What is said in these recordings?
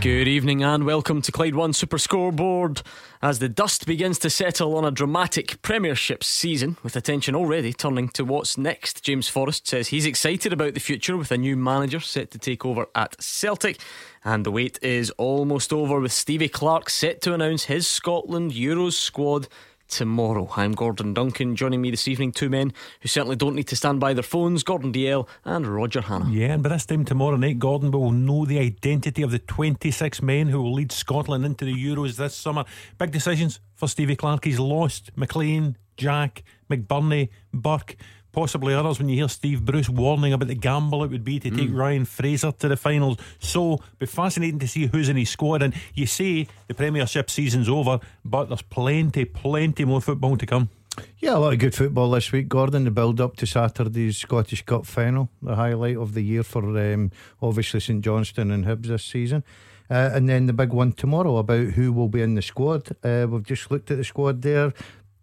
Good evening and welcome to Clyde One Super Scoreboard. As the dust begins to settle on a dramatic Premiership season, with attention already turning to what's next, James Forrest says he's excited about the future with a new manager set to take over at Celtic. And the wait is almost over with Stevie Clarke set to announce his Scotland Euros squad tomorrow. I'm Gordon Duncan. Joining me this evening, two men who certainly don't need to stand by their phones Gordon Dalziel and Roger Hannah. Yeah, and by this time tomorrow night, Gordon will know the identity of the 26 men who will lead Scotland into the Euros this summer. Big decisions for Stevie Clarke. He's lost McLean, Jack, McBurnie, Burke possibly others when you hear Steve Bruce warning about the gamble it would be to take mm. Ryan Fraser to the finals. So, be fascinating to see who's in his squad. And you say the Premiership season's over, but there's plenty, plenty more football to come. Yeah, a lot of good football this week, Gordon. The build up to Saturday's Scottish Cup final, the highlight of the year for um, obviously St Johnstone and Hibs this season. Uh, and then the big one tomorrow about who will be in the squad. Uh, we've just looked at the squad there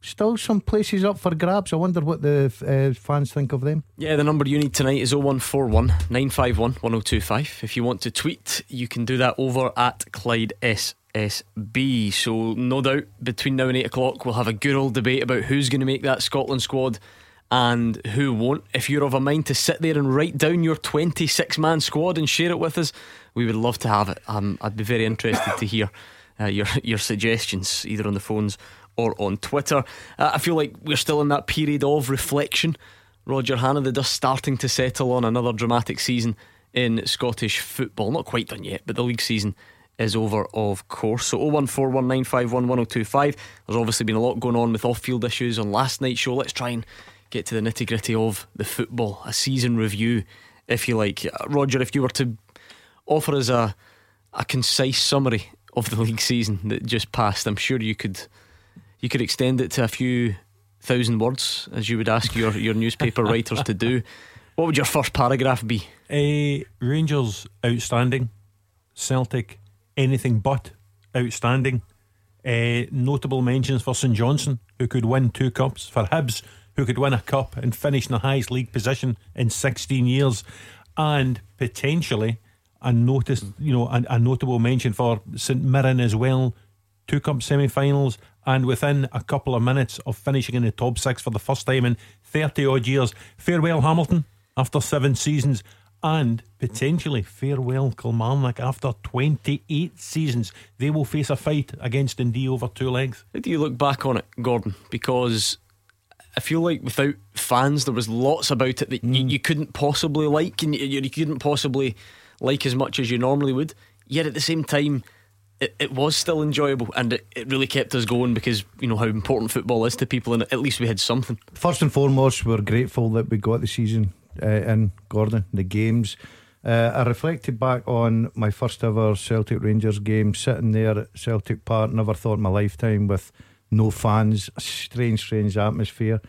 still some places up for grabs. I wonder what the uh, fans think of them. Yeah, the number you need tonight is 0141 951 1025. If you want to tweet, you can do that over at Clyde SSB. So, no doubt between now and 8 o'clock, we'll have a good old debate about who's going to make that Scotland squad and who won't. If you're of a mind to sit there and write down your 26 man squad and share it with us, we would love to have it. Um, I'd be very interested to hear. Uh, your your suggestions either on the phones or on Twitter. Uh, I feel like we're still in that period of reflection. Roger Hannah, the dust starting to settle on another dramatic season in Scottish football. Not quite done yet, but the league season is over, of course. So 01419511025. There's obviously been a lot going on with off field issues on last night's show. Let's try and get to the nitty gritty of the football, a season review, if you like. Uh, Roger, if you were to offer us a, a concise summary of the league season that just passed, I'm sure you could you could extend it to a few thousand words, as you would ask your, your newspaper writers to do. What would your first paragraph be? Uh, Rangers outstanding, Celtic anything but outstanding. Uh, notable mentions for St Johnstone, who could win two cups, for Hibs, who could win a cup and finish in the highest league position in 16 years, and potentially a notice, you know, a, a notable mention for St Mirren as well. Two cup semi-finals and within a couple of minutes of finishing in the top six for the first time in 30 odd years. Farewell, Hamilton, after seven seasons, and potentially farewell, Kilmarnock, after 28 seasons. They will face a fight against Dundee over two legs. How do you look back on it, Gordon? Because I feel like without fans, there was lots about it that mm. you, you, couldn't possibly like, and you, you couldn't possibly like as much as you normally would. Yet at the same time, it, it was still enjoyable and it, it really kept us going because you know how important football is to people and at least we had something. First and foremost, we're grateful that we got the season uh, in Gordon, the games. Uh, I reflected back on my first ever Celtic Rangers game, sitting there at Celtic Park. Never thought in my lifetime with no fans, a strange, strange atmosphere.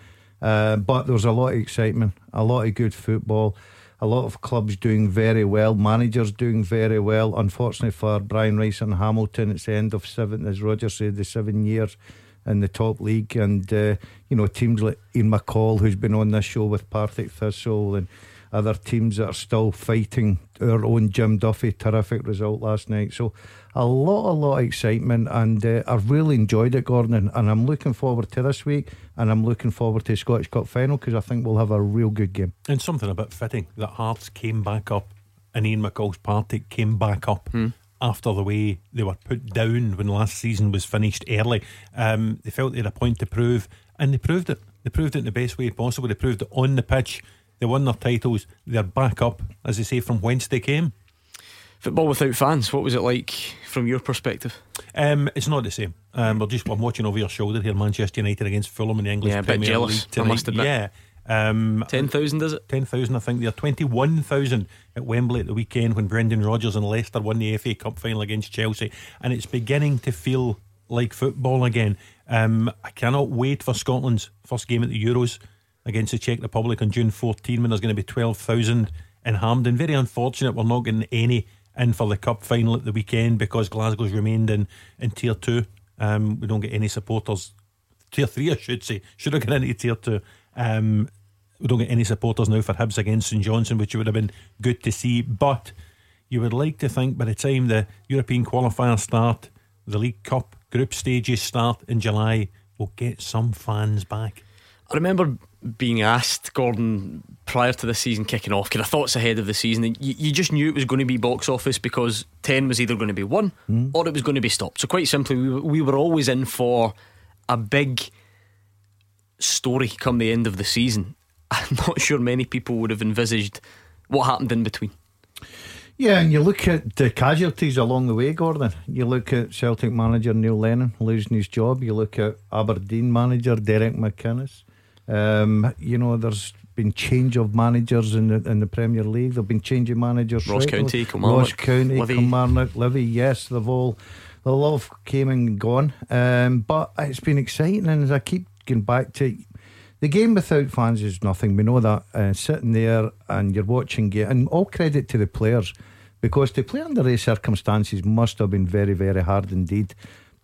Uh, but there was a lot of excitement, a lot of good football a lot of clubs doing very well, managers doing very well. Unfortunately for Brian Rice and Hamilton, it's the end of seven, as Roger said, the seven years in the top league. And, uh, you know, teams like Ian McCall, who's been on this show with Partick Thistle, and other teams that are still fighting. Our own Jim Duffy, terrific result last night. So, a lot, a lot of excitement, and uh, I've really enjoyed it, Gordon. And, and, I'm looking forward to this week, and I'm looking forward to the Scottish Cup final because I think we'll have a real good game. And something a bit fitting that Hearts came back up, and Ian McCall's party came back up. Hmm. After the way they were put down when last season was finished early, um, they felt they had a point to prove, and they proved it. They proved it in the best way possible. They proved it on the pitch. They won their titles. They're back up, as they say, from whence they came. Football without fans, what was it like from your perspective? Um, it's not the same. Um, we're just I'm watching over your shoulder here, Manchester United against Fulham in the English yeah, Premier jealous, League tonight. I must admit. Yeah. Um, 10,000 is it? 10,000 I think there 21,000 at Wembley at the weekend when Brendan Rodgers and Leicester won the FA Cup final against Chelsea and it's beginning to feel like football again um, I cannot wait for Scotland's first game at the Euros against the Czech Republic on June 14 when there's going to be 12,000 in Hampden very unfortunate we're not getting any in for the cup final at the weekend because Glasgow's remained in, in tier two. Um, we don't get any supporters. Tier three, I should say. Should have got into tier two. Um, we don't get any supporters now for Hibs against St Johnstone, which would have been good to see. But you would like to think by the time the European qualifiers start, the League Cup group stages start in July, we'll get some fans back. I remember being asked, Gordon, prior to the season kicking off, kind of thoughts ahead of the season. You, you, just knew it was going to be box office because 10 was either going to be won mm. or it was going to be stopped. So, quite simply, we, we were always in for a big story come the end of the season. I'm not sure many people would have envisaged what happened in between. Yeah, and you look at the casualties along the way, Gordon. You look at Celtic manager Neil Lennon losing his job. You look at Aberdeen manager Derek McInnes. Um, you know, there's been change of managers in the in the Premier League. There've been change of managers. Ross County, Kilmarnock, Ross County, Livy. Kilmarnock, Livy. Yes, they've all they all came and gone. Um, but it's been exciting, and as I keep going back to the game without fans is nothing. We know that. Uh, sitting there and you're watching game, and all credit to the players because to play under these circumstances must have been very, very hard indeed.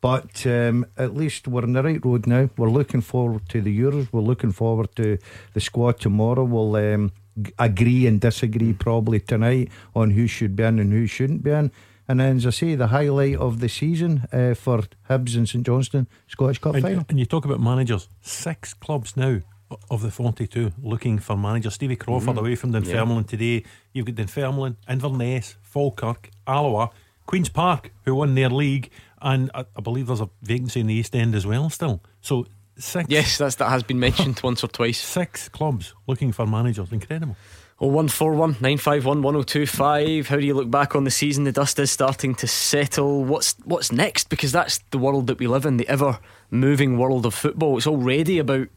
But um, at least we're on the right road now. We're looking forward to the Euros. We're looking forward to the squad tomorrow. We'll um, agree and disagree probably tonight on who should be in and who shouldn't be in. And then, as I say, the highlight of the season uh, for Hibs and St Johnstone Scottish Cup and, final. And you talk about managers, six clubs now of the 42 looking for managers. Stevie Crawford mm. away from Dunfermline yeah. today. You've got Dunfermline, Inverness, Falkirk, Alloa, Queen's Park, who won their league, and I, I, believe there's a vacancy in the East End as well still. So six. Yes, that's, that has been mentioned once or twice. Six clubs looking for managers. Incredible. Oh, 0141 951 1025. How do you look back on the season? The dust is starting to settle. What's what's next? Because that's the world that we live in, the ever moving world of football. It's already about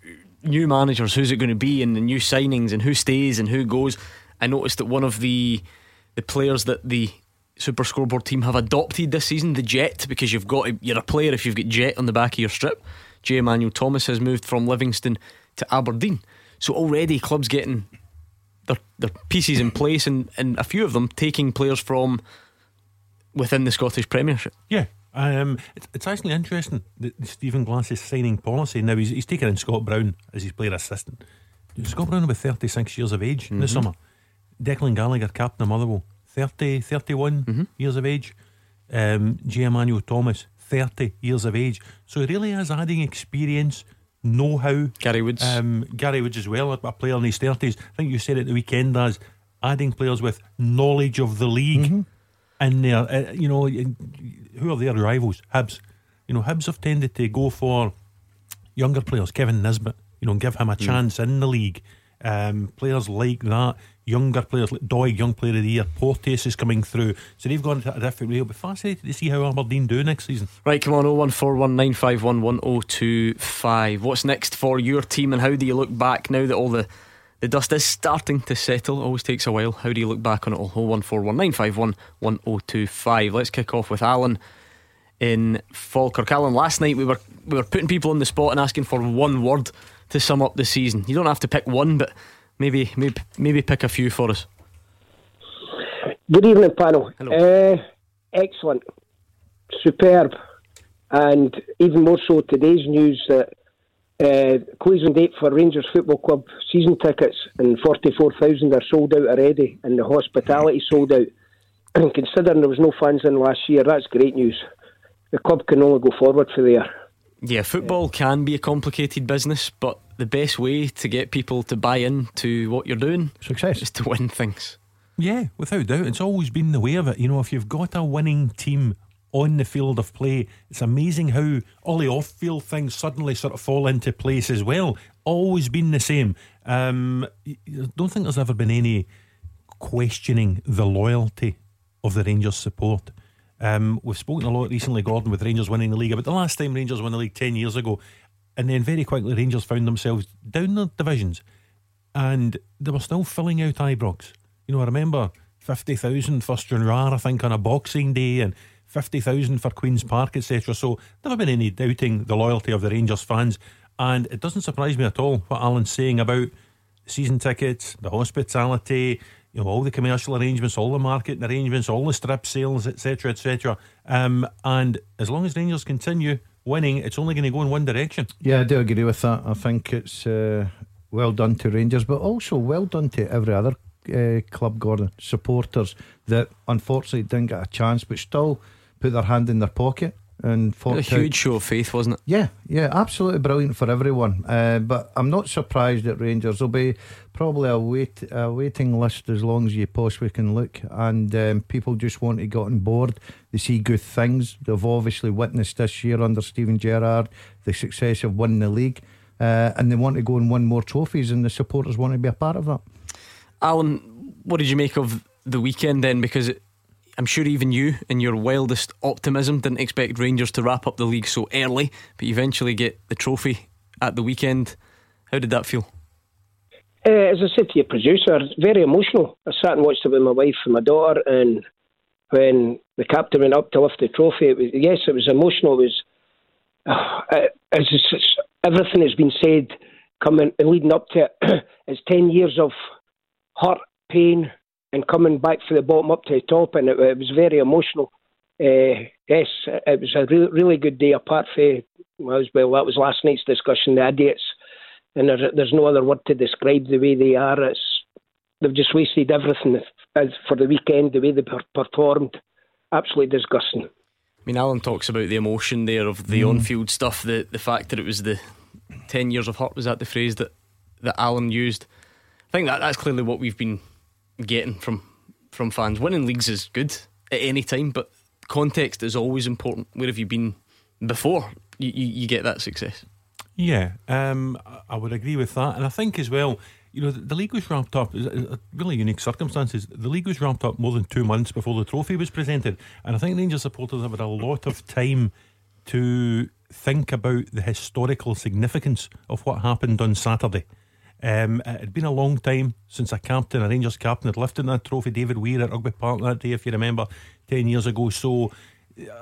new managers, who's it going to be, and the new signings, and who stays and who goes. I noticed that one of the the players that the Super Scoreboard team have adopted this season, the Jet, because you've got you're a player if you've got Jet on the back of your strip. Jay Emmanuel-Thomas has moved from Livingston to Aberdeen, so already clubs getting their their pieces in place, and and a few of them taking players from within the Scottish Premiership. Yeah, um, it's, it's actually interesting that Stephen Glass's signing policy. Now he's, he's taken in Scott Brown as his player assistant. Scott Brown will be 36 years of age mm-hmm. this summer. Declan Gallagher, captain of Motherwell, 30, 31 mm-hmm. years of age. Um, Jay Emmanuel-Thomas, 30 years of age. So he really is adding experience, know how. Gary Woods. Um, Gary Woods as well, a player in his 30s. I think you said at the weekend as adding players with knowledge of the league. Mm-hmm in there. Uh, you know, who are their rivals? Hibs. You know, Hibs have tended to go for younger players. Kevin Nisbet. You know, give him a hmm. chance mm. in the league. Um, players like that, younger players like Doig, young player of the year. Porteous is coming through, so they've gone to a different way. It'll be fascinating to see how Aberdeen do next season. Right, come on, 01419511025. What's next for your team, and how do you look back now that all the the dust is starting to settle. Always takes a while. How do you look back on it all? 01419511025. Let's kick off with Alan in Falkirk. Alan, last night we were we were putting people on the spot and asking for one word to sum up the season. You don't have to pick one, but maybe maybe maybe pick a few for us. Good evening, panel. Uh, excellent, superb, and even more so today's news that uh, closing date for Rangers Football Club season tickets, and 44,000 are sold out already, and the hospitality sold out. And considering there was no fans in last year, that's great news. The club can only go forward for there. Yeah, football can be a complicated business, but the best way to get people to buy into what you're doing Success. is to win things. Yeah, without doubt. It's always been the way of it. You know, if you've got a winning team on the field of play. It's amazing how all the off field things suddenly sort of fall into place as well. Always been the same. Um, I don't think there's ever been any questioning the loyalty of the Rangers support. Um, we've spoken a lot recently, Gordon, with Rangers winning the league about the last time Rangers won the league 10 years ago. And then very quickly, Rangers found themselves down the divisions and they were still filling out Ibrox. You know, I remember 50,000 for Stranraer, I think, on a Boxing Day and 50,000 for Queen's Park, etc. So, never been any doubting the loyalty of the Rangers fans. And it doesn't surprise me at all what Alan's saying about season tickets, the hospitality, you know all the commercial arrangements, all the marketing arrangements, all the strip sales, etc., etc. Um, and as long as Rangers continue winning, it's only going to go in one direction. Yeah, I do agree with that. I think it's uh, well done to Rangers, but also well done to every other uh, club, Gordon supporters that unfortunately didn't get a chance, but still put their hand in their pocket and a huge show of faith, wasn't it? Yeah, yeah, absolutely brilliant for everyone. Uh, but I'm not surprised at Rangers. There'll be probably a wait a waiting list as long as you possibly can look, and um, people just want to get on board. They see good things. They've obviously witnessed this year under Steven Gerrard the success of winning the league, uh, and they want to go and win more trophies, and the supporters want to be a part of that. Alan, what did you make of the weekend then? Because it, I'm sure even you, in your wildest optimism, didn't expect Rangers to wrap up the league so early, but you eventually get the trophy at the weekend. How did that feel? Uh, as I said to your producer, very emotional. I sat and watched it with my wife and my daughter, and when the captain went up to lift the trophy, it was, yes, it was emotional. It was uh, as everything has been said coming leading up to it. it's ten years of hurt, pain, and coming back from the bottom up to the top, and it, it was very emotional. Uh, yes, it was a really, really good day. Apart from well, that was last night's discussion. The idiots, and there's, there's no other word to describe the way they are. It's they've just wasted everything for the weekend. The way they performed, absolutely disgusting. I mean, Alan talks about the emotion there of the mm. on-field stuff. The the fact that it was the ten years of hurt was that the phrase that that Alan used. I think that that's clearly what we've been getting from from fans. Winning leagues is good at any time, but context is always important. Where have you been before you, you, you get that success? Yeah, um, I would agree with that, and I think as well. You know, the, league was wrapped up. Really unique circumstances. The league was wrapped up more than two months before the trophy was presented, and I think Rangers supporters have had a lot of time to think about the historical significance of what happened on Saturday. Um, it had been a long time since a captain, a Rangers captain, had lifted that trophy. David Weir at Rugby Park that day, if you remember, 10 years ago. So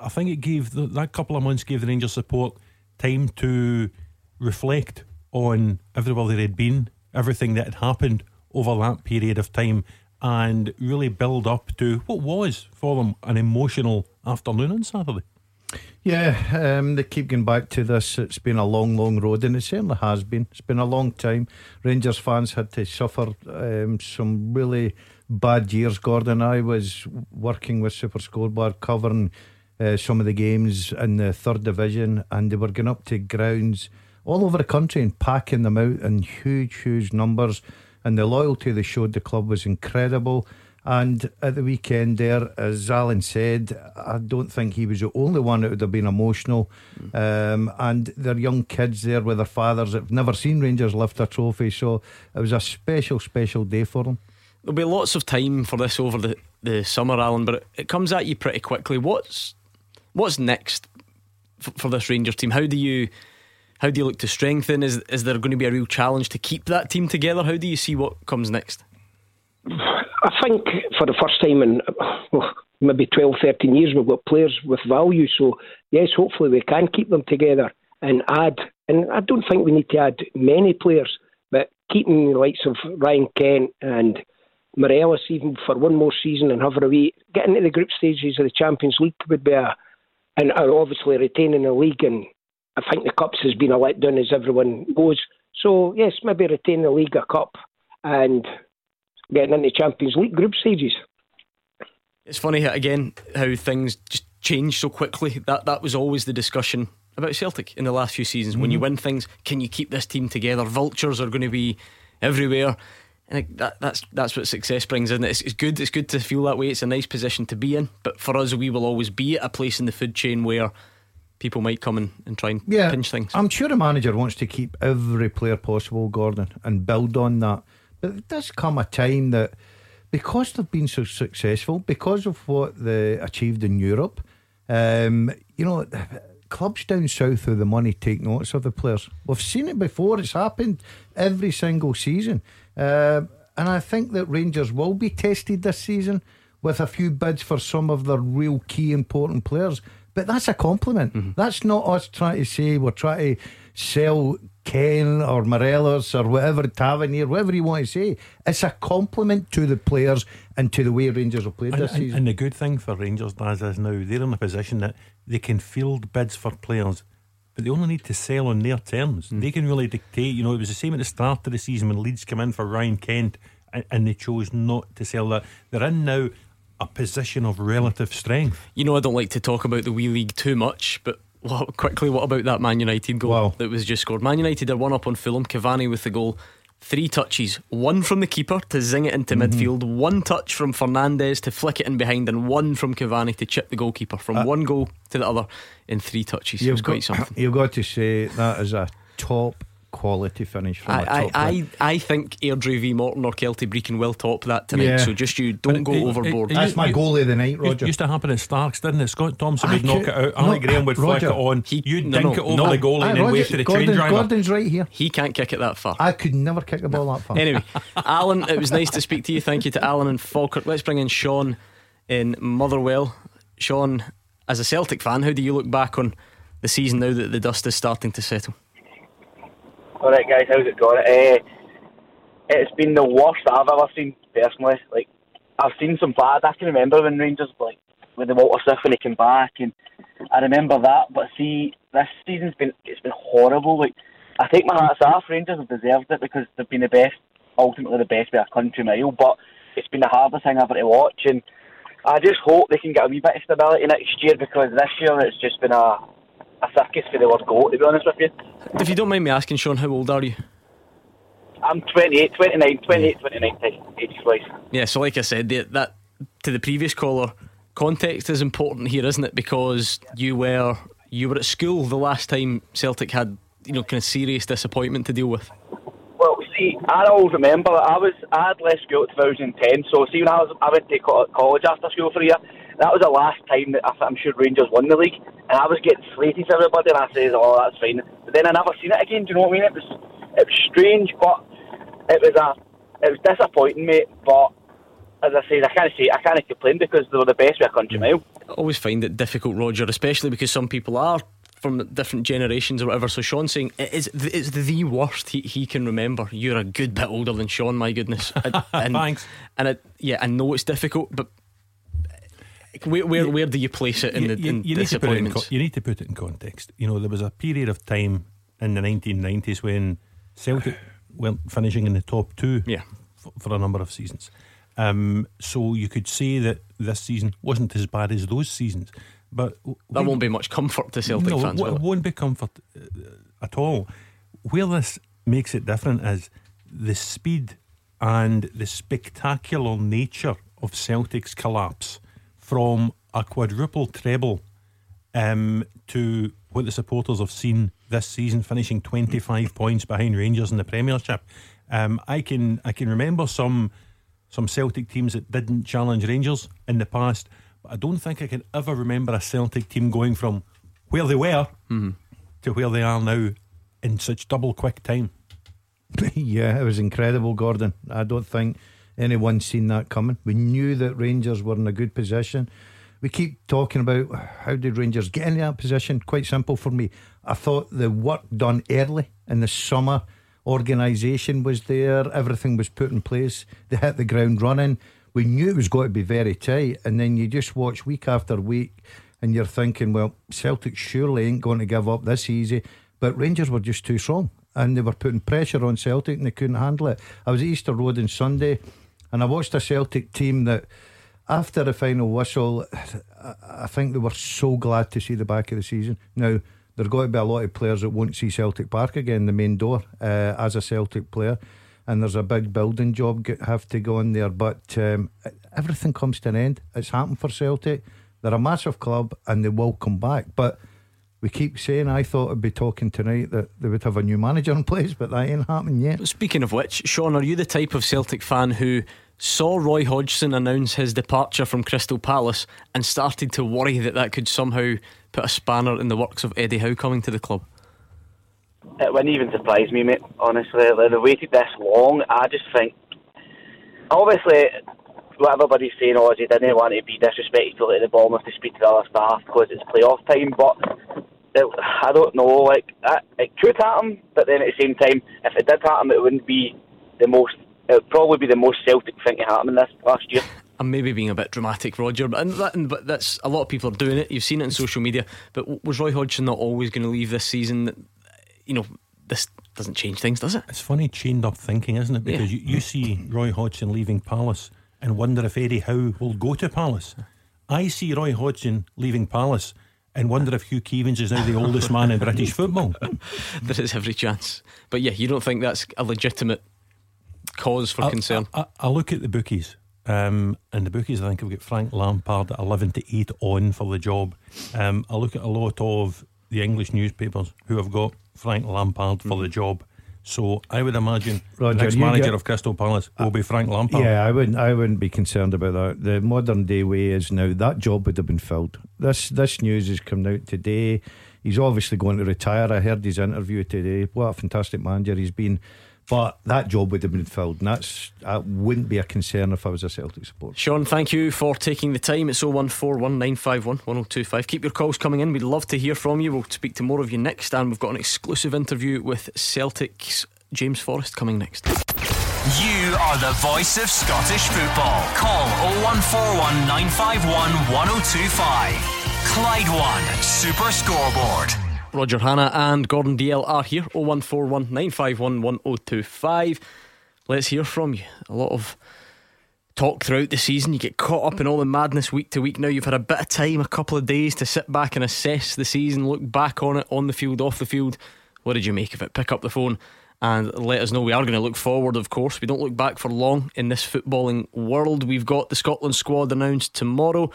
I think it gave the, that couple of months gave the Rangers support time to reflect on everywhere they had been, everything that had happened over that period of time, and really build up to what was for them an emotional afternoon on Saturday. Yeah, um, they keep going back to this. It's been a long, long road, and it certainly has been. It's been a long time. Rangers fans had to suffer um, some really bad years. Gordon, I was working with Super Scoreboard covering uh, some of the games in the third division, and they were going up to grounds all over the country and packing them out in huge, huge numbers. And the loyalty they showed the club was incredible. And at the weekend, there, as Alan said, I don't think he was the only one that would have been emotional. Um, and their young kids there with their fathers that have never seen Rangers lift a trophy. So it was a special, special day for them. There'll be lots of time for this over the, the summer, Alan, but it comes at you pretty quickly. What's what's next for, for this Rangers team? How do you how do you look to strengthen? Is is there going to be a real challenge to keep that team together? How do you see what comes next? I think for the first time in oh, maybe 12, 13 years, we've got players with value. So, yes, hopefully we can keep them together and add. And I don't think we need to add many players, but keeping the likes of Ryan Kent and Morelos even for one more season and have a wee, getting to the group stages of the Champions League would be a, and uh, obviously retaining the league. And I think the Cups has been a letdown as everyone goes. So, yes, maybe retain the league, a cup, and getting into Champions League group stages. It's funny again how things just change so quickly. That that was always the discussion about Celtic in the last few seasons. Mm-hmm. When you mm-hmm. win things, can you keep this team together? Vultures are going to be everywhere. And that, that's that's what success brings, isn't it? It's, it's, good. It's good to feel that way. It's a nice position to be in. But for us, we will always be at a place in the food chain where people might come and, and try and yeah, pinch things. I'm sure a manager wants to keep every player possible, Gordon, and build on that. But it does come a time that because they've been so successful, because of what they achieved in Europe, um, you know, clubs down south with the money take notice of the players. We've seen it before, it's happened every single season. Uh, and I think that Rangers will be tested this season with a few bids for some of their real key important players. But that's a compliment. Mm-hmm. That's not us trying to say we're trying to sell Kent or Morelos or whatever Tavernier, whatever you want to say. It's a compliment to the players and to the way Rangers have played and, this and, season. And the good thing for Rangers, Daz, is now they're in a position that they can field bids for players, but they only need to sell on their terms. Mm. They can really dictate. You know, it was the same at the start of the season when Leeds came in for Ryan Kent and, and they chose not to sell that. They're in now a position of relative strength. You know, I don't like to talk about the wee league too much, but well, quickly, what about that Man United goal wow. that was just scored? Man United are one up on Fulham. Cavani with the goal. Three touches, one from the keeper to zing it into mm-hmm. midfield, one touch from Fernandes to flick it in behind, and one from Cavani to chip the goalkeeper from uh, one goal to the other in three touches. It was got, quite something. You've got to say that is a top quality finish from I, I, I, I, think Airdrie v Morton or Kelty Brechin will top that tonight. Yeah. So just you don't but go it, overboard. It, it, That's my goalie of the night, Roger. It used to happen at Starks, didn't it? Scott Thompson would knock it out. Ali Graham would Roger, flick it on. He, You'd no, dink no, it over no. the goalie and then wave to the Gordon, train driver. Gordon's right here. He can't kick it that far. I could never kick the ball that far. Anyway, Alan, it was nice to speak to you. Thank you to Alan and Falkirk. Let's bring in Sean in Motherwell. Sean, as a Celtic fan, how do you look back on the season now that the dust is starting to settle? Alright, guys, how's it going? Uh, it's been the worst I've ever seen, personally. Like, I've seen some bad. I can remember when Rangers, like, with the Walter Smith when he came back, and I remember that. But see, this season's been it's been horrible. Like, I take my hats off. Rangers have deserved it because they've been the best, ultimately the best by a country mile. But it's been the hardest thing ever to watch, and I just hope they can get a wee bit of stability next year because this year it's just been a a circus for the word go, to be honest with you. If you don't mind me asking, Sean, how old are you? I'm 28, 29, 28, 29, age wise. Yeah, so like I said, that to the previous caller, context is important here, isn't it? Because you were you were at school the last time Celtic had you know kind of serious disappointment to deal with. See, I always remember I was I had left school in 2010. So see, when I was I went to college after school for a year, that was the last time that I'm sure Rangers won the league, and I was getting slated to everybody, and I says, "Oh, that's fine." But then I never seen it again. Do you know what I mean? It was it was strange, but it was a it was disappointing, mate. But as I said, I can't say I can't complain because they were the best with a country mile. I always find it difficult, Roger, especially because some people are from different generations or whatever. So Sean's saying it is it's the worst he, he can remember. You're a good bit older than Sean, my goodness. And, and Thanks. And it, yeah, I know it's difficult, but where where, where do you place it in you, the in you, need to put it in co- you need to put it in context. You know, there was a period of time in the 1990s when Celtic weren't finishing in the top two yeah. f- for a number of seasons. Um, so you could say that this season wasn't as bad as those seasons. But that won't be much comfort to Celtic no, fans. it won't be comfort uh, at all. Where this makes it different is the speed and the spectacular nature of Celtic's collapse from a quadruple treble um, to what the supporters have seen this season, finishing 25 points behind Rangers in the Premiership. Um, I can I can remember some some Celtic teams that didn't challenge Rangers in the past, but I don't think I can ever remember a Celtic team going from where they were mm-hmm. to where they are now in such double quick time. yeah, it was incredible, Gordon. I don't think anyone seen that coming. We knew that Rangers were in a good position. We keep talking about how did Rangers get in that position? Quite simple for me. I thought the work done early in the summer, organisation was there, everything was put in place. They hit the ground running. We knew it was going to be very tight, and then you just watch week after week, and you're thinking, well, Celtic surely ain't going to give up this easy. But Rangers were just too strong, and they were putting pressure on Celtic, and they couldn't handle it. I was at Easter Road on Sunday and I watched a Celtic team that, after the final whistle, I think they were so glad to see the back of the season. Now, there are going to be a lot of players that won't see Celtic Park again, the main door, uh, as a Celtic player. And there's a big building job have to go in there. But um, everything comes to an end. It's happened for Celtic. They're a massive club and they will come back. But we keep saying, I thought I'd be talking tonight that they would have a new manager in place, but that ain't happening yet. Speaking of which, Sean, are you the type of Celtic fan who saw Roy Hodgson announce his departure from Crystal Palace and started to worry that that could somehow put a spanner in the works of Eddie Howe coming to the club? Uh, it wouldn't even surprise me, mate. Honestly, like, they waited this long. I just think, obviously, what everybody's saying, oh, he didn't want to be disrespectful to the Bournemouth to speak to the other staff because it's playoff time, but it, I don't know, like, it could happen, but then at the same time, if it did happen, it wouldn't be the most, it would probably be the most Celtic thing to happen this last year. I'm maybe being a bit dramatic, Roger, but, that, but that's a lot of people are doing it. You've seen it in social media. But was Roy Hodgson not always going to leave this season? You know, this doesn't change things, does it? It's funny chained up thinking, isn't it? Because yeah. you, you see Roy Hodgson leaving Palace and wonder if Eddie Howe will go to Palace. I see Roy Hodgson leaving Palace and wonder if Hugh Keevins is now the oldest man in British football. there is every chance. But yeah, you don't think that's a legitimate cause for I, concern? I, I, I, look at the bookies. Um, and the bookies, I think, have got Frank Lampard at 11 to 8 on for the job. Um, I look at a lot of the English newspapers who have got Frank Lampard for the mm. job. So I would imagine Roger, the next manager get, of Crystal Palace will be Frank Lampard. Yeah, I wouldn't. I wouldn't be concerned about that. The modern day way is now that job would have been filled. This this news has come out today. He's obviously going to retire. I heard his interview today. What a fantastic manager he's been. But that job would have been filled, and that's that wouldn't be a concern if I was a Celtic supporter. Sean, thank you for taking the time. It's 01419511025. Keep your calls coming in. We'd love to hear from you. We'll speak to more of you next, and we've got an exclusive interview with Celtic's James Forrest coming next. You are the voice of Scottish football. Call 0141 951 1025. Clyde One Super Scoreboard. Roger Hannah and Gordon Dalziel are here. 0141 951 1025. Let's hear from you. A lot of talk throughout the season. You get caught up in all the madness week to week now. You've had a bit of time, a couple of days to sit back and assess the season, look back on it on the field, off the field. What did you make of it? Pick up the phone and let us know. We are going to look forward, of course. We don't look back for long in this footballing world. We've got the Scotland squad announced tomorrow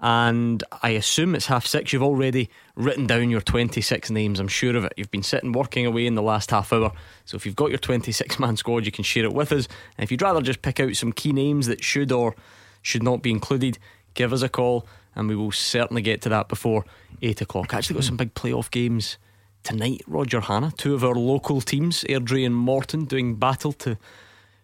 and I assume it's half six. You've already written down your 26 names, I'm sure of it. You've been sitting working away in the last half hour. So if you've got your 26 man squad, you can share it with us. And if you'd rather just pick out some key names that should or should not be included, give us a call and we will certainly get to that before 8 o'clock. Actually, got some big playoff games tonight, Roger Hannah. Two of our local teams, Airdrie and Morton, doing battle to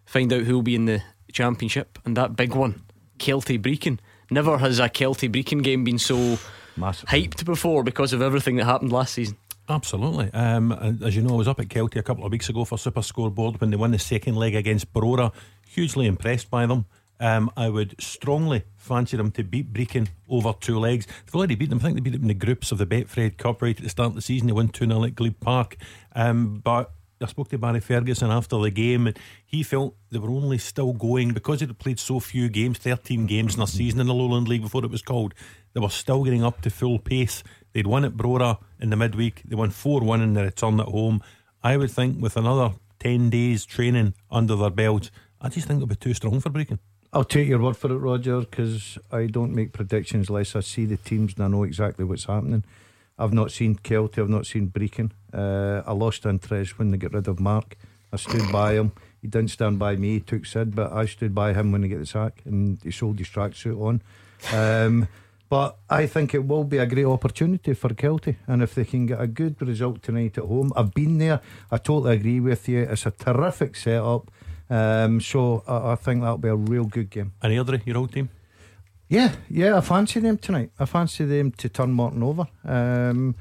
find out who will be in the championship. And that big one, Kelty Brechin Never has a Kelty Brechin game been so Massive. hyped before because of everything that happened last season. Absolutely. Um, as you know, I was up at Kelty a couple of weeks ago for Super Scoreboard when they won the second leg against Brora. Hugely impressed by them. Um, I would strongly fancy them to beat Brechin over two legs. They've already beat them. I think they beat them in the groups of the Betfred Cup right at the start of the season. They won 2 0 at Glebe Park. Um, but I spoke to Barry Ferguson after the game, and he felt they were only still going because they'd played so few games 13 games in a season in the Lowland League before it was called. They were still getting up to full pace. They'd won at Brora in the midweek, they won 4 1 in the return at home. I would think with another 10 days training under their belts, I just think they'll be too strong for Brechin. I'll take your word for it, Roger, because I don't make predictions unless I see the teams and I know exactly what's happening. I've not seen Kelty, I've not seen Brechin. Uh, I lost interest when they got rid of Mark. I stood by him. He didn't stand by me, he took Sid, but I stood by him when he got the sack and he sold his tracksuit on. Um, but I think it will be a great opportunity for Kelty. And if they can get a good result tonight at home, I've been there. I totally agree with you. It's a terrific setup. Um, so I, I, think that'll be a real good game. Any other your old team? Yeah, yeah, I fancy them tonight. I fancy them to turn Morton over. Um,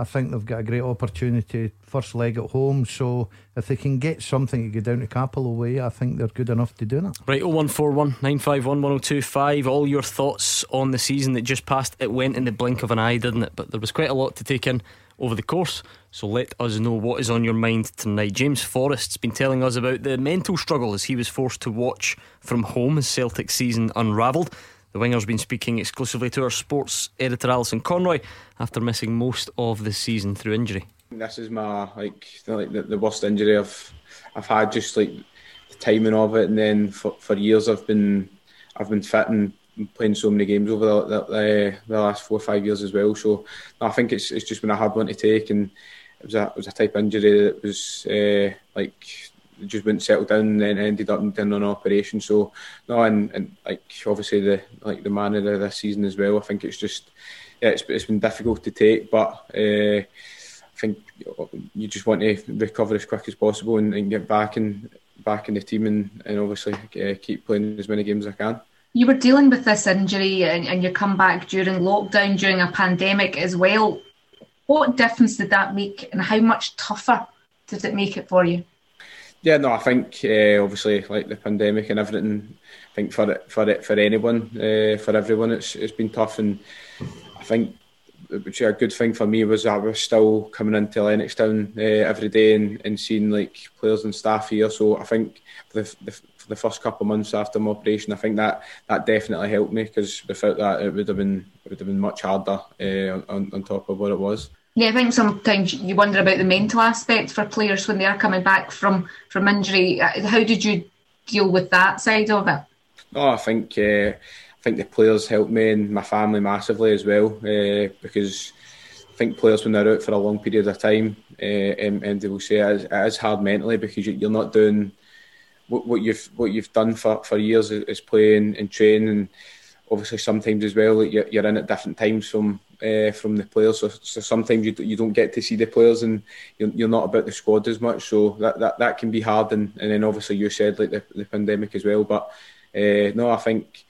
I think they've got a great opportunity, first leg at home. So if they can get something to go down to Cappielow away, I think they're good enough to do that. Right, 0141 951 1025. All your thoughts on the season that just passed. It went in the blink of an eye, didn't it? But there was quite a lot to take in over the course. So let us know what is on your mind tonight. James Forrest's been telling us about the mental struggle as he was forced to watch from home as Celtic season unravelled. The winger's been speaking exclusively to our sports editor Alison Conroy after missing most of the season through injury. This is my like like the, the worst injury I've I've had. Just like the timing of it, and then for, for years I've been I've been fit and playing so many games over the, the, the, last four or five years as well. So I think it's it's just been a hard one to take, and it was a it was a type of injury that was uh, like just wouldn't settle down and then ended up doing an operation. So no, and, and like obviously the like the manner of this season as well. I think it's just yeah, it's, it's been difficult to take, but uh, I think you just want to recover as quick as possible and, and get back in back in the team and, and obviously uh, keep playing as many games as I can. You were dealing with this injury and, and you come back during lockdown, during a pandemic as well. What difference did that make, and how much tougher did it make it for you? Yeah, no, I think uh, obviously like the pandemic and everything. I think for it, for it, for anyone, uh, for everyone, it's it's been tough, and I think which a good thing for me was I was still coming into Lennoxtown uh, every day and, and seeing like players and staff here. So I think for the, the, for the first couple of months after my operation, I think that that definitely helped me because without that, it would have been it would have been much harder uh, on, on top of what it was. Yeah, I think sometimes you wonder about the mental aspect for players when they are coming back from from injury. Uh, how did you deal with that side of it? No, I think uh, I think the players helped me and my family massively as well uh, because I think players when they're out for a long period of time uh, and, and, they will say it is, it is hard mentally because you, are not doing what, what, you've what you've done for, for years is, is playing and training and obviously sometimes as well you're, you're in at different times from uh, from the players so, so, sometimes you, you don't get to see the players and you're, you're not about the squad as much so that, that, that can be hard and, and then obviously you said like the, the pandemic as well but uh, no I think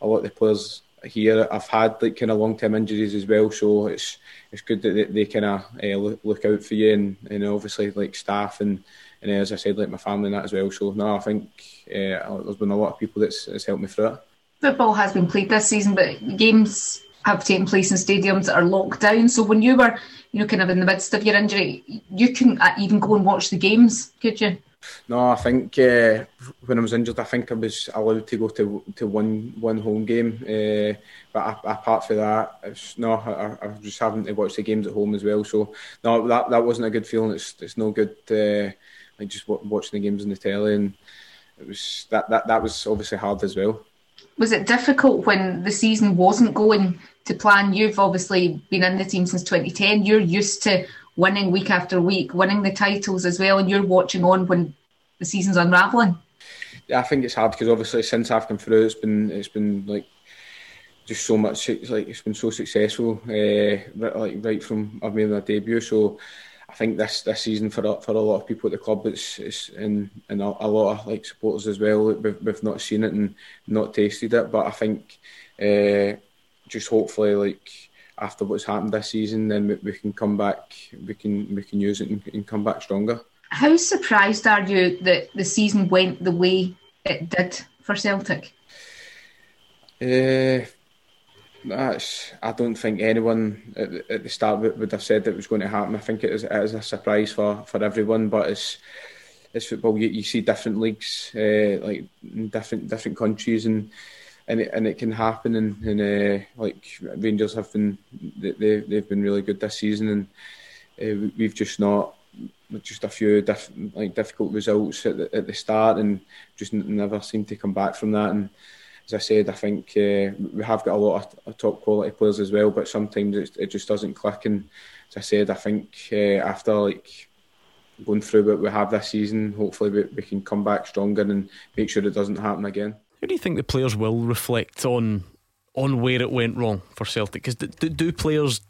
a lot of the players here have had like kind of long term injuries as well. So it's it's good that they, they kind of uh, look, look, out for you and, and obviously like staff and and as I said like my family and that as well. So no, I think there's been a lot of people that's, that's helped me through it. Football has been played this season, but games have taken place in stadiums that are locked down. So when you were, you know, kind of in the midst of your injury, you couldn't uh, even go and watch the games, could you? No, I think uh, when I was injured, I think I was allowed to go to to one one home game. Uh, but apart from that, it's, no, I, I was just having to watch the games at home as well. So no, that that wasn't a good feeling. It's it's no good. Uh, like just watching the games on the telly, and it was that that that was obviously hard as well. Was it difficult when the season wasn't going to plan? You've obviously been in the team since 2010. You're used to winning week after week, winning the titles as well, and you're watching on when the season's unraveling? Yeah, I think it's hard because obviously since I've come through, it's been it's been like just so much. It's like it's been so successful, uh, like right from I've made my debut. So I think this this season for for a lot of people at the club, it's it's and and a, a lot of like supporters as well. We've, we've not seen it and not tasted it, but I think uh, just hopefully like after what's happened this season, then we, we can come back, we can we can use it and, and, come back stronger. How surprised are you that the season went the way it did for Celtic? Uh, that's, I don't think anyone at the, at the start would have said it was going to happen. I think it is, it is a surprise for, for everyone, but it's it's football. You, you see different leagues, uh, like different different countries, and and it, and it can happen. And, and uh, like Rangers have been, they they've been really good this season, and uh, we've just not just a few diff, like difficult results at the, at the start, and just never seem to come back from that. And as I said, I think uh, we have got a lot of top quality players as well, but sometimes it, it just doesn't click. And as I said, I think uh, after like going through what we have this season, hopefully we, we can come back stronger and make sure it doesn't happen again. How do you think the players will reflect on on where it went wrong for Celtic? Because do, do, do players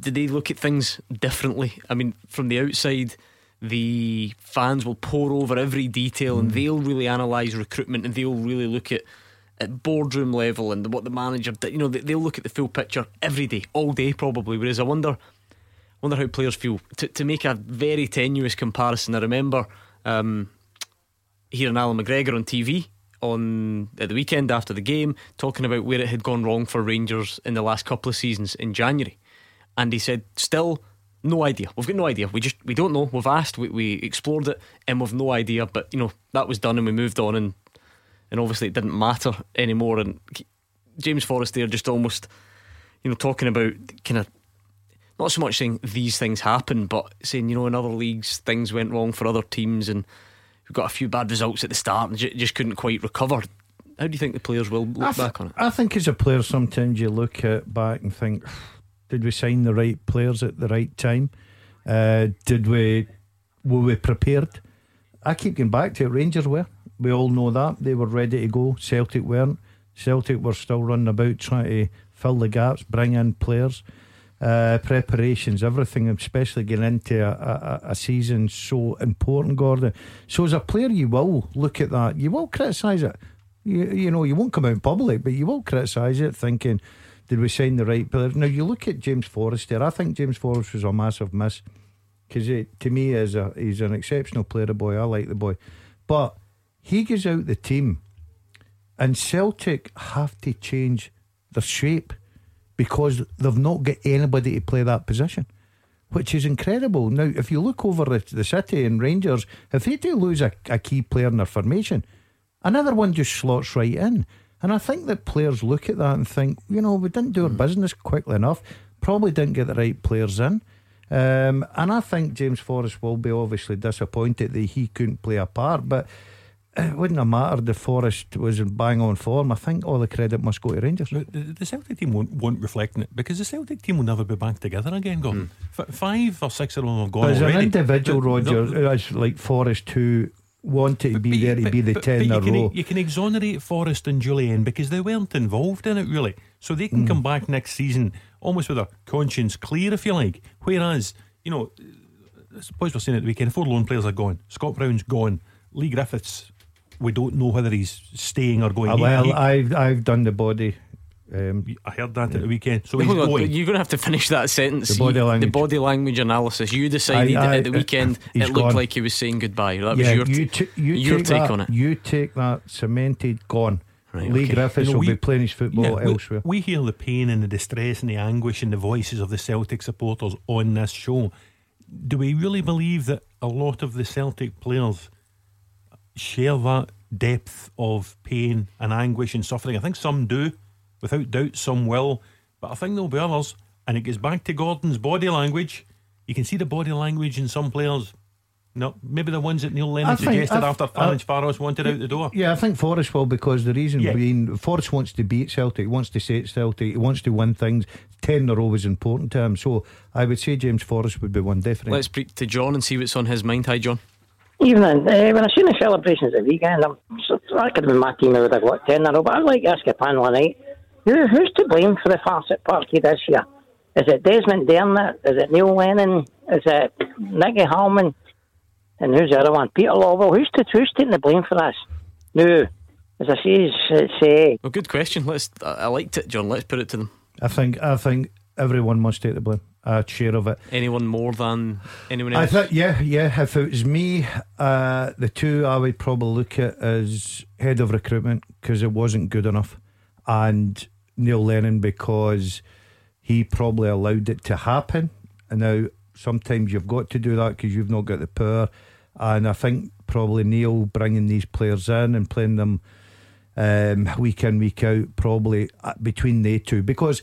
do they look at things differently? I mean, from the outside, the fans will pour over every detail mm. and they'll really analyse recruitment and they'll really look at at boardroom level and what the manager did. You know, they'll look at the full picture every day, all day probably. Whereas I wonder, wonder how players feel. To, to make a very tenuous comparison, I remember um, hearing Allan McGregor on TV on at the weekend after the game, talking about where it had gone wrong for Rangers in the last couple of seasons in January, and he said, "Still, no idea. We've got no idea. We just we don't know. We've asked, we, we explored it, and we've no idea. But you know that was done, and we moved on, and and obviously it didn't matter anymore. And James Forrest there just almost, you know, talking about kind of." Not so much saying these things happen, but saying, you know, in other leagues things went wrong for other teams and who got a few bad results at the start and just couldn't quite recover. How do you think the players will look th- back on it? I think as a player, sometimes you look at back and think, did we sign the right players at the right time? Uh, did we were we prepared? I keep going back to it. Rangers were. We all know that they were ready to go. Celtic weren't. Celtic were still running about trying to fill the gaps, bring in players uh, preparations, everything, especially getting into a, a, a, season so important, Gordon. So, as a player, you will look at that, you will criticise it. You, you know, you won't come out in public, but you will criticise it, thinking, did we sign the right player? Now, you look at James Forrester. I think James Forrester was a massive miss because to me, is a he's an exceptional player, boy. I like the boy. But he gives out the team, and Celtic have to change their shape because they've not got anybody to play that position, which is incredible. Now, if you look over the, the City and Rangers, if they do lose a, a key player in their formation, another one just slots right in. And I think that players look at that and think, you know, we didn't do our mm. business quickly enough, probably didn't get the right players in. Um, and I think James Forrest will be obviously disappointed that he couldn't play a part, but it wouldn't have mattered if Forrest was in bang on form. I think all the credit must go to Rangers. The, the Celtic team won't, won't reflect in it because the Celtic team will never be back together again. Gone mm. F- five or six of them have gone. But as already. an individual, Roger, it's like Forrest who wanted to be but, there to but, be the but, 10 in a row. You can exonerate Forrest and Jullien because they weren't involved in it really. So they can mm. come back next season almost with a conscience clear, if you like. Whereas, you know, I suppose we're saying at the weekend, four lone players are gone. Scott Brown's gone. Leigh Griffiths we don't know whether he's staying or going. Uh, well, he, I've I've done the body. Um, I heard that at the weekend. So he's on, going. You're going to have to finish that sentence. The body language, the body language analysis. You decided I, I, at the weekend it looked gone. like he was saying goodbye. That yeah, was your, you t- you your take, take that, on it. You take that cemented, gone. Right, Leigh okay. Griffiths you know, we, will be playing his football yeah, elsewhere. We, we hear the pain and the distress and the anguish in the voices of the Celtic supporters on this show. Do we really believe that a lot of the Celtic players share that depth of pain and anguish and suffering. I think some do, without doubt, some will, but I think there'll be others. And it goes back to Gordon's body language. You can see the body language in some players. No, maybe the ones that Neil Lennon suggested after Ferencváros wanted out the door. Yeah, I think Forrest will because the reason yeah. being Forrest wants to beat Celtic, he wants to say it's Celtic, he wants to win things. Ten are always important to him. So I would say James Forrest would be one definitely. Let's speak to John and see what's on his mind. Hi, John. Evening. Uh, when I seen the celebrations at the weekend, I'm, so, that could have been my team. I would have got 10 in a row. But I'd like to ask a panel tonight who, who's to blame for the farce at Parky this year? Is it Desmond Dermott? Is it Neil Lennon? Is it Nicky Hammond? And who's the other one? Peter Lawwell. Who's, to, who's taking the blame for this? No. As I say, say. Uh, well, good question. Let's. I liked it, John. Let's put it to them. I think. I think everyone must take the blame a share of it. Anyone more than anyone else? I think, yeah, yeah. If it was me, uh, the two I would probably look at as head of recruitment because it wasn't good enough, and Neil Lennon because he probably allowed it to happen. And now sometimes you've got to do that because you've not got the power. And I think probably Neil bringing these players in and playing them um, week in, week out, probably uh, between they two. Because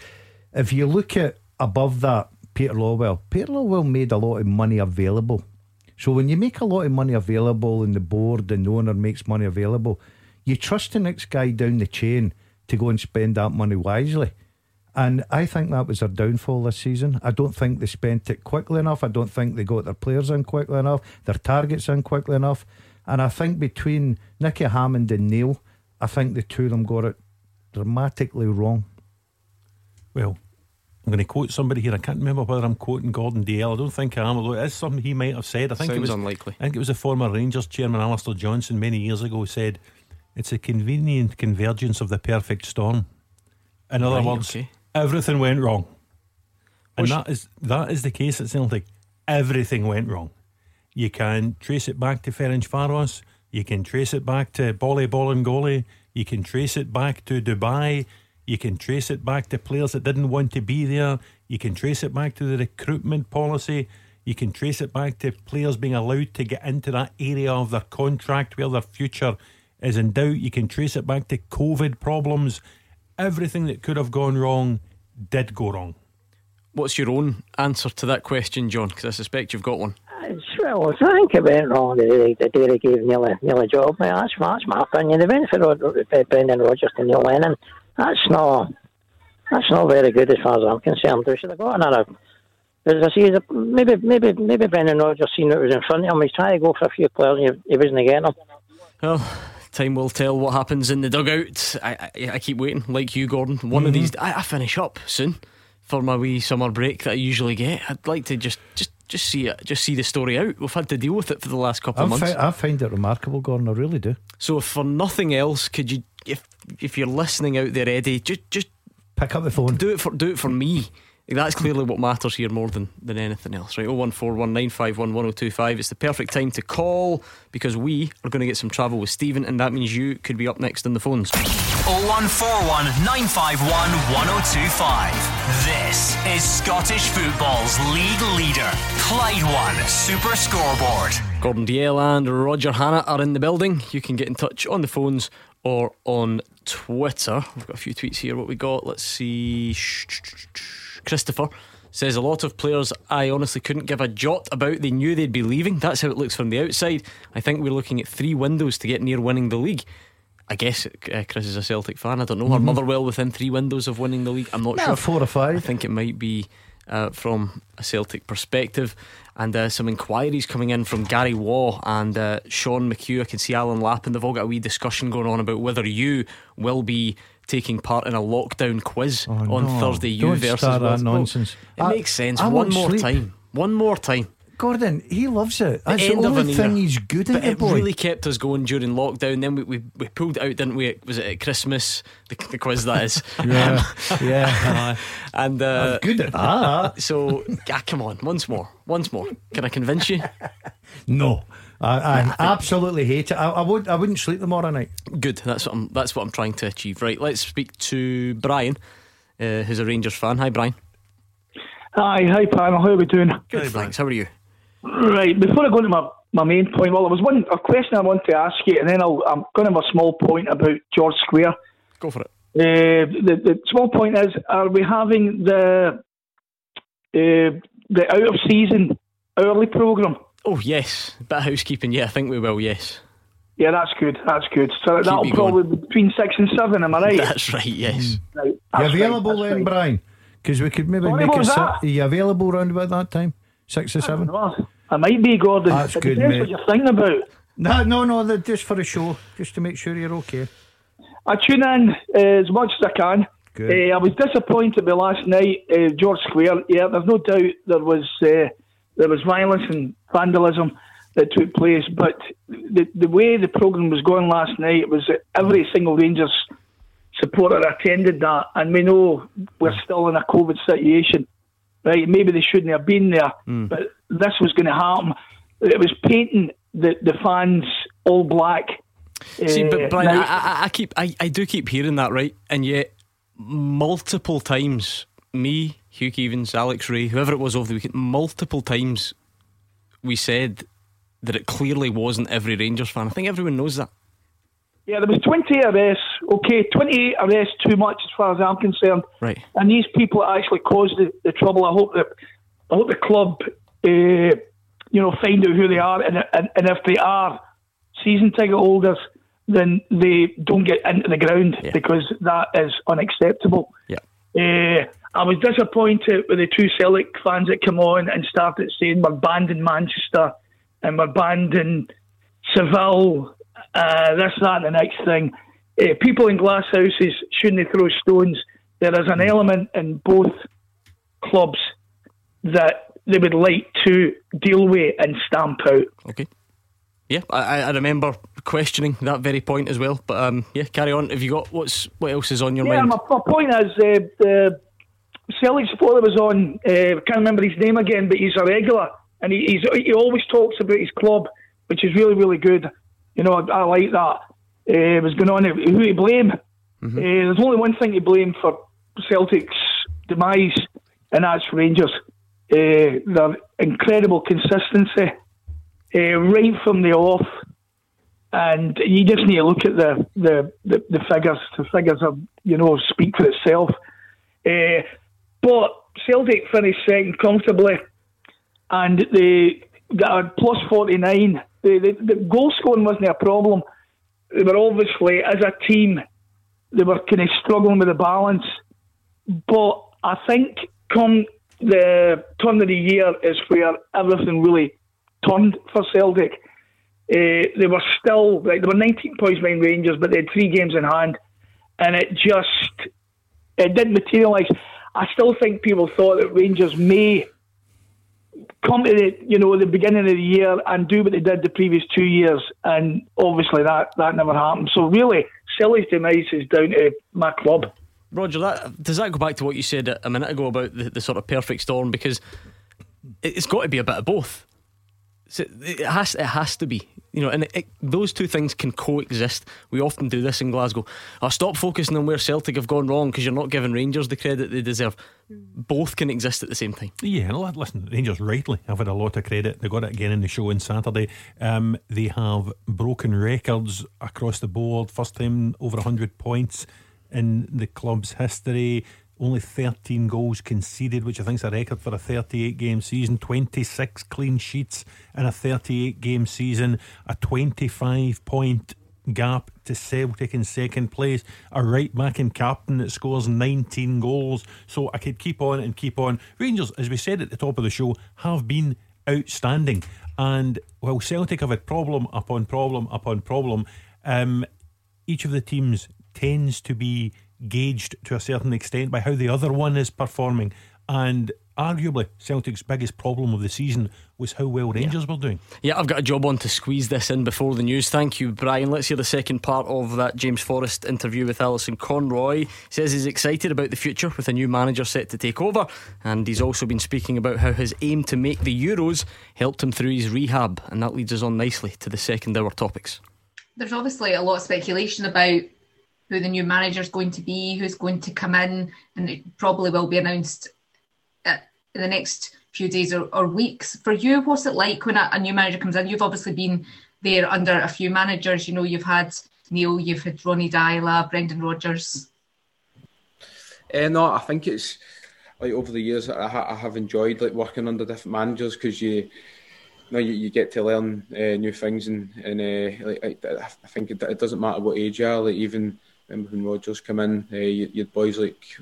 if you look at above that, Peter Lawwell. Peter Lawwell made a lot of money available. So when you make a lot of money available and the board and the owner makes money available, you trust the next guy down the chain to go and spend that money wisely. And I think that was their downfall this season. I don't think they spent it quickly enough. I don't think they got their players in quickly enough, their targets in quickly enough. And I think between Nicky Hammond and Neil, I think the two of them got it dramatically wrong. Well, I'm going to quote somebody here. I can't remember whether I'm quoting Gordon Dalziel. I don't think I am, although it is something he might have said. I think Sounds it was unlikely. I think it was a former Rangers chairman, Alastair Johnston many years ago, said it's a convenient convergence of the perfect storm. In other right, words, okay. everything went wrong, and that is that is the case at Celtic. Everything went wrong. You can trace it back to Ferencváros. You can trace it back to Boli Bolingoli. You can trace it back to Dubai. You can trace it back to players that didn't want to be there. You can trace it back to the recruitment policy. You can trace it back to players being allowed to get into that area of their contract where their future is in doubt. You can trace it back to COVID problems. Everything that could have gone wrong did go wrong. What's your own answer to that question, John? Because I suspect you've got one. Uh, well, I think it went wrong the day, the day they gave Neil a, Neil a job. That's, that's my opinion. They went for uh, Brendan Rodgers to Neil Lennon. That's not that's not very good as far as I'm concerned. We should have got another. As I say, maybe maybe maybe Brendan Rodgers seen it was in front of him. He's trying to go for a few players and he, he wasn't getting them. Well, time will tell what happens in the dugout. I, I, I keep waiting, like you, Gordon. One mm-hmm. of these, I, I, finish up soon for my wee summer break that I usually get. I'd like to just just just see it, just see the story out. We've had to deal with it for the last couple I of months. Fi- I find it remarkable, Gordon. I really do. So, for nothing else, could you if if you're listening out there, Eddie, just just pick up the phone. Do it for do it for me. That's clearly what matters here more than, than anything else, right? 01419511025. It's the perfect time to call because we are going to get some travel with Stephen, and that means you could be up next on the phones. 0141 951 1025. This is Scottish football's league leader, Clyde One Super Scoreboard. Gordon Dalziel and Roger Hannah are in the building. You can get in touch on the phones or on Twitter. We've got a few tweets here. What we got? Let's see. Christopher says a lot of players I honestly couldn't give a jot about. They knew they'd be leaving. That's how it looks from the outside. I think we're looking at three windows to get near winning the league. I guess uh, Chris is a Celtic fan. I don't know. Mm-hmm. Her well within three windows of winning the league. I'm not sure. Four or five. I think it might be uh, from a Celtic perspective. And uh, some inquiries coming in from Gary Waugh and uh, Sean McHugh. I can see Alan Lappin. They've all got a wee discussion going on about whether you will be taking part in a lockdown quiz oh, on no. Thursday. You Don't versus start that nonsense. It I, makes sense. I One more sleep. time. One more time. Gordon, he loves it. That's the, the only thing he's good but at. It boy. really kept us going during lockdown. Then we, we, we pulled it out, didn't we? Was it at Christmas? The, the quiz that is. yeah, yeah. and uh, good at that. So, ah, come on, once more, once more. Can I convince you? no. I, I absolutely hate it. I, I, would I wouldn't sleep tomorrow night. Good. That's what I'm. That's what I'm trying to achieve. Right. Let's speak to Brian, uh, who's a Rangers fan. Hi, Brian. Hi, hi, Pam. How are we doing? Good, thanks. How are you? Right. Before I go into my, my main point, well, there was one a question I want to ask you, and then i am going to have a small point about George Square. Go for it. Uh, the, the small point is: Are we having the uh, the out of season early program? Oh yes, bit of housekeeping. Yeah, I think we will. Yes. Yeah, that's good. That's good. So Keep that'll probably be between six and seven. Am I right? That's right. Yes. Right. That's you available right, then, right. Brian? Because we could maybe Sorry, make a. Are you available around about that time? Six or seven? I might be, Gordon. That's good, mate. what you're thinking about. No, no, no, just for a show, just to make sure you're okay. I tune in uh, as much as I can. Uh, I was disappointed with last night, uh, George Square. Yeah, there's no doubt there was uh, there was violence and vandalism that took place, but the the way the programme was going last night was that every single Rangers supporter attended that, and we know we're still in a COVID situation right? Maybe they shouldn't have been there, mm. but this was going to happen. It was painting the, the fans all black. See, uh, but Brian, I, I, I, keep, I, I do keep hearing that, right? And yet, multiple times, me, Hugh Keevins, Alex Rae, whoever it was over the weekend, multiple times we said that it clearly wasn't every Rangers fan. I think everyone knows that. Yeah, there was 20 arrests. Okay, 28 arrests too much as far as I'm concerned. Right. And these people actually caused the, the trouble. I hope that I hope the club, uh, you know, find out who they are, and, and and if they are season ticket holders, then they don't get into the ground yeah. because that is unacceptable. Yeah. Uh, I was disappointed with the two Celtic fans that come on and started saying we're banned in Manchester and we're banned in Seville uh, this, that, and the next thing. Uh, people in glass houses shouldn't throw stones. There is an element in both clubs that they would like to deal with and stamp out. Okay. Yeah, I, I remember questioning that very point as well. But um, yeah, carry on. Have you got what's what else is on your yeah, mind? My, my point is uh, the Celtic supporter was on. Uh, I can't remember his name again, but he's a regular, and he, he always talks about his club, which is really really good. You know, I, I like that. Uh, was going on who to blame. Mm-hmm. Uh, there's only one thing to blame for Celtic's demise, and that's Rangers. Uh, their incredible consistency uh, right from the off, and you just need to look at the the, the, the figures. The figures are you know speak for itself. Uh, but Celtic finished second comfortably, and they got plus forty nine the, the, the goal scoring wasn't a problem. They were obviously, as a team, they were kind of struggling with the balance. But I think come the turn of the year is where everything really turned for Celtic. Uh, they were still like they were 19 points behind Rangers, but they had three games in hand, and it just it didn't materialise. I still think people thought that Rangers may come to the you know the beginning of the year and do what they did the previous two years, and obviously that that never happened. So really, Celtic's demise is down to my club. Roger, that does that go back to what you said a minute ago about the, the sort of perfect storm? Because it's got to be a bit of both. It has it has to be you know, and it, it, those two things can coexist. We often do this in Glasgow. Oh, stop focusing on where Celtic have gone wrong because you're not giving Rangers the credit they deserve. Both can exist at the same time. Yeah, and listen, Rangers rightly have had a lot of credit. They got it again in the show on Saturday. Um, they have broken records across the board. First time over 100 points in the club's history only 13 goals conceded, which I think is a record for a 38 game season, 26 clean sheets in a 38 game season, a 25 point gap to Celtic in second place, a right back and captain that scores 19 goals. So I could keep on and keep on. Rangers, as we said at the top of the show, have been outstanding. And while Celtic have had problem upon problem upon problem, um, each of the teams tends to be gauged to a certain extent by how the other one is performing. And arguably, Celtic's biggest problem of the season was how well Rangers yeah. were doing. Yeah, I've got a job on to squeeze this in before the news. Thank you, Brian. Let's hear the second part of that James Forrest interview with Alison Conroy. He says he's excited about the future with a new manager set to take over, and he's also been speaking about how his aim to make the Euros helped him through his rehab, and that leads us on nicely to the second hour topics. There's obviously a lot of speculation about who the new manager is going to be, who's going to come in, and it probably will be announced uh, in the next few days or, or weeks. For you, what's it like when a, a, new manager comes in? You've obviously been there under a few managers. You know, you've had Neil, you've had Ronnie Deila, Brendan Rodgers. Uh, no, I think it's like over the years I, ha- I have enjoyed like working under different managers because you. you know, you, you get to learn uh, new things, and, and uh, like, I think it, it, doesn't matter what age you are. Like even when Rodgers come in, uh, you, you had boys like,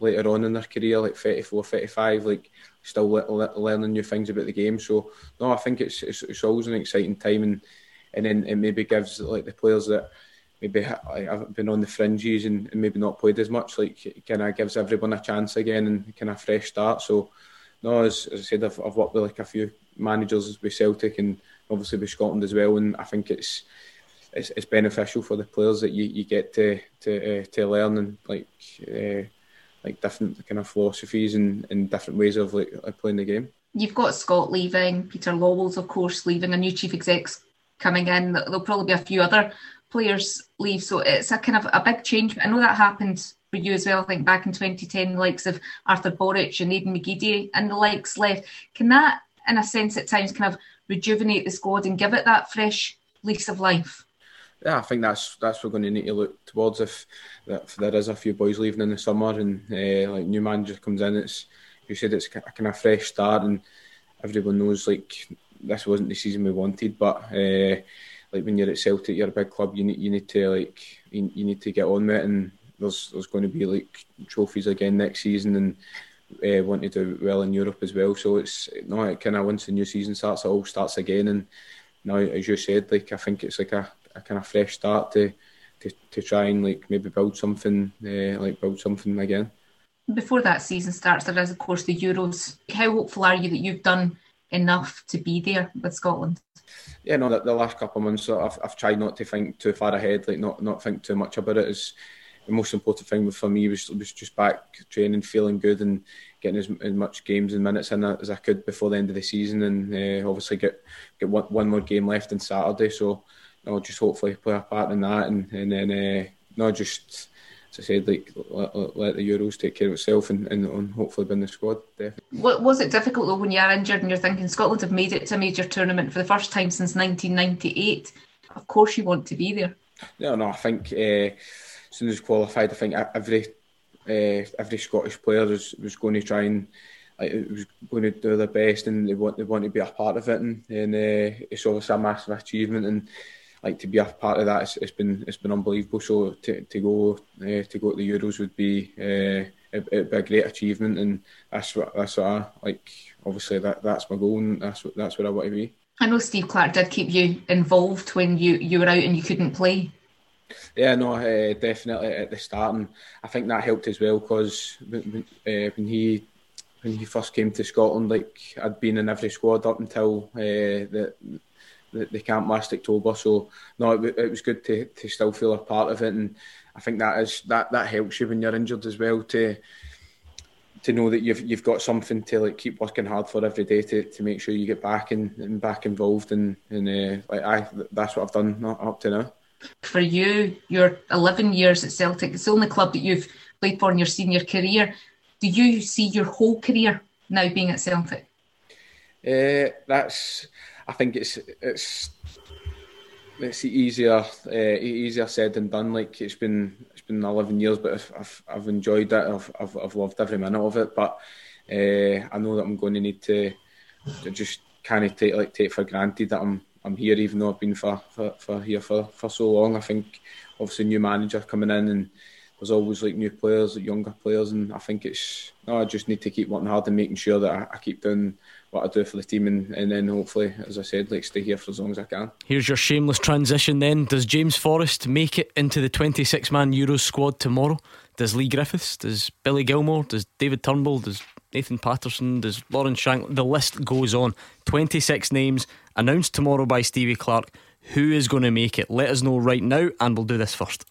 later on in their career, like 34, 35, like still learning new things about the game. So no, I think it's it's, it's always an exciting time, and and then it maybe gives like the players that maybe haven't been on the fringes and, and maybe not played as much, like kind of gives everyone a chance again and kind of fresh start. So no, as, as I said, I've, I've worked with like a few managers with Celtic and obviously with Scotland as well, and I think it's it's, it's beneficial for the players that you, you get to to uh, to learn and like uh, like different kind of philosophies and, and different ways of like playing the game. You've got Scott leaving, Peter Lawwell's of course leaving, a new chief exec's coming in. There'll probably be a few other players leave, so it's a kind of a big change. I know that happened for you as well. I think back in 2010, the likes of Artur Boruc and Aiden McGeady and the likes left. Can that, in a sense, at times kind of rejuvenate the squad and give it that fresh lease of life? Yeah, I think that's that's what we're going to need to look towards if, if there is a few boys leaving in the summer and uh, like new manager comes in. It's you said it's a kind of fresh start and everyone knows like this wasn't the season we wanted, but uh, like when you're at Celtic, you're a big club. You need you need to like you, you need to get on with it, and there's there's going to be like trophies again next season and. Uh, want to do well in Europe as well, so it's no, it kind of once the new season starts, it all starts again. And now, as you said, like I think it's like a a kind of fresh start to to, to try and like maybe build something uh, like build something again. Before that season starts, there is of course the Euros. How hopeful are you that you've done enough to be there with Scotland? Yeah, no, the, the last couple of months I've, I've tried not to think too far ahead, like not not think too much about it. Is the most important thing for me was was just back training, feeling good, and getting as, as much games and minutes in as I could before the end of the season, and uh, obviously get get one, one more game left on Saturday. So I'll just hopefully play a part in that, and and then uh, not just as I said, like let, let, the Euros take care of itself and, and, and hopefully win the squad. Definitely. What was it difficult though when you are injured and you're thinking Scotland have made it to a major tournament for the first time since 1998? Of course, you want to be there. No, no. I think uh, as soon as qualified, I think every uh, every Scottish player was, was going to try and like, was going to do their best and they want they want to be a part of it, and, and uh, it's obviously a massive achievement and like to be a part of that. It's, it's been it's been unbelievable. So to, to go uh, to go to the Euros would be uh, it, would be a great achievement, and that's what that's what I like. Obviously, that that's my goal, and that's what that's where I want to be. I know Steve Clarke did keep you involved when you you were out and you couldn't play. Yeah, no, uh, definitely at the start, and I think that helped as well because when, uh, when he when he first came to Scotland, like I'd been in every squad up until uh, the they, they can't last October. So no, it, it was good to, to still feel a part of it, and I think that is that that helps you when you're injured as well to to know that you've you've got something to like keep working hard for every day to, to make sure you get back and, and back involved and and uh, like I that's what I've done up to now. For you, your 11 years at Celtic, it's the only club that you've played for in your senior career. Do you see your whole career now being at Celtic? Uh, that's I think it's it's it's easier uh, easier said than done. Like it's been it's been eleven years, but I've I've, I've enjoyed it. I've, I've, I've loved every minute of it. But uh, I know that I'm going to need to, just kind of take like take for granted that I'm I'm here, even though I've been for, for, for here for, for so long. I think obviously new manager coming in and there's always like new players, younger players, and I think it's no. I just need to keep working hard and making sure that I, I keep doing what I do for the team, and, and then hopefully, as I said, like stay here for as long as I can. Here's your shameless transition. Then does James Forrest make it into the 26 man Euros squad tomorrow? Does Leigh Griffiths? Does Billy Gilmour? Does David Turnbull? Does Nathan Patterson? Does Lauren Shank? The list goes on. 26 names announced tomorrow by Stevie Clarke. Who is going to make it? Let us know right now, and we'll do this first.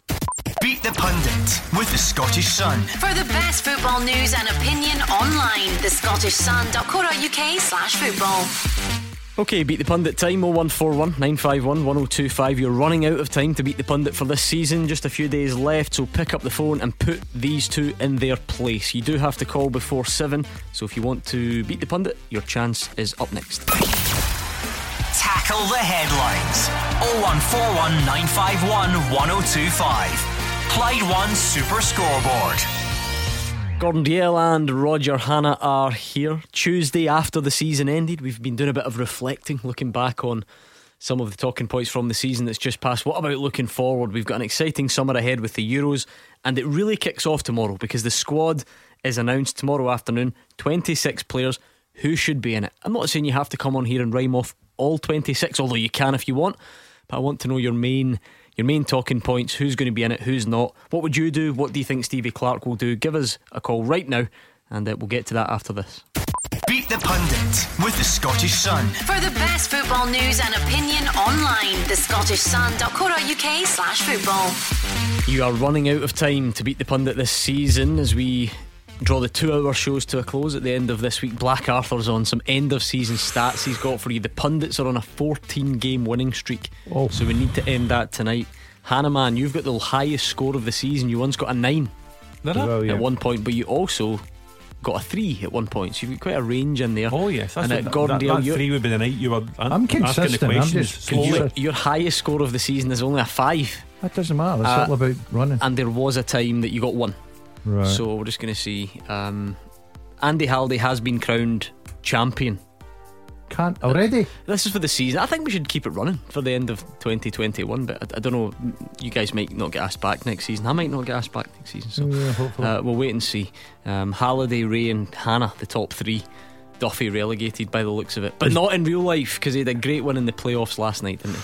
Beat the Pundit with the Scottish Sun. For the best football news and opinion online, the scottishsun.co.uk slash football. Okay, beat the pundit time 0141 951 1025. You're running out of time to beat the pundit for this season. Just a few days left, so pick up the phone and put these two in their place. You do have to call before 7, so if you want to beat the pundit, your chance is up next. Tackle the headlines 0141 951 1025. Clyde One Super Scoreboard. Gordon Dalziel and Roger Hannah are here. Tuesday after the season ended, we've been doing a bit of reflecting, looking back on some of the talking points from the season that's just passed. What about looking forward? We've got an exciting summer ahead with the Euros, and it really kicks off tomorrow because the squad is announced tomorrow afternoon 26 players who should be in it. I'm not saying you have to come on here and rhyme off all 26, although you can if you want, but I want to know your main your main talking points, who's going to be in it, who's not. What would you do? What do you think Stevie Clarke will do? Give us a call right now, and uh, we'll get to that after this. Beat the Pundit with the Scottish Sun. For the best football news and opinion online, the scottishsun.co.uk slash football. You are running out of time to beat the pundit this season as we draw the two hour shows to a close at the end of this week. Black Arthur's on some end of season stats he's got for you. The pundits are on a 14 game winning streak, oh. so we need to end that tonight. Hannah, man, you've got the highest score of the season. You once got a nine well, yeah. at one point, but you also got a three at one point. So you've got quite a range in there. Oh yes, and at Gordon that, that three would be the night you were. I'm consistent. the questions. I'm your, your highest score of the season is only a five. That doesn't matter. It's uh, all about running. And there was a time that you got one. Right. So we're just going to see. Um, Andy Halliday has been crowned champion. Can't already. This is for the season. I think we should keep it running for the end of 2021. But I, I don't know. You guys might not get asked back next season. I might not get asked back next season. So yeah, uh, we'll wait and see. Um, Halliday, Rae, and Hannah, the top three. Duffy relegated by the looks of it, but not in real life because he had a great one in the playoffs last night, didn't he?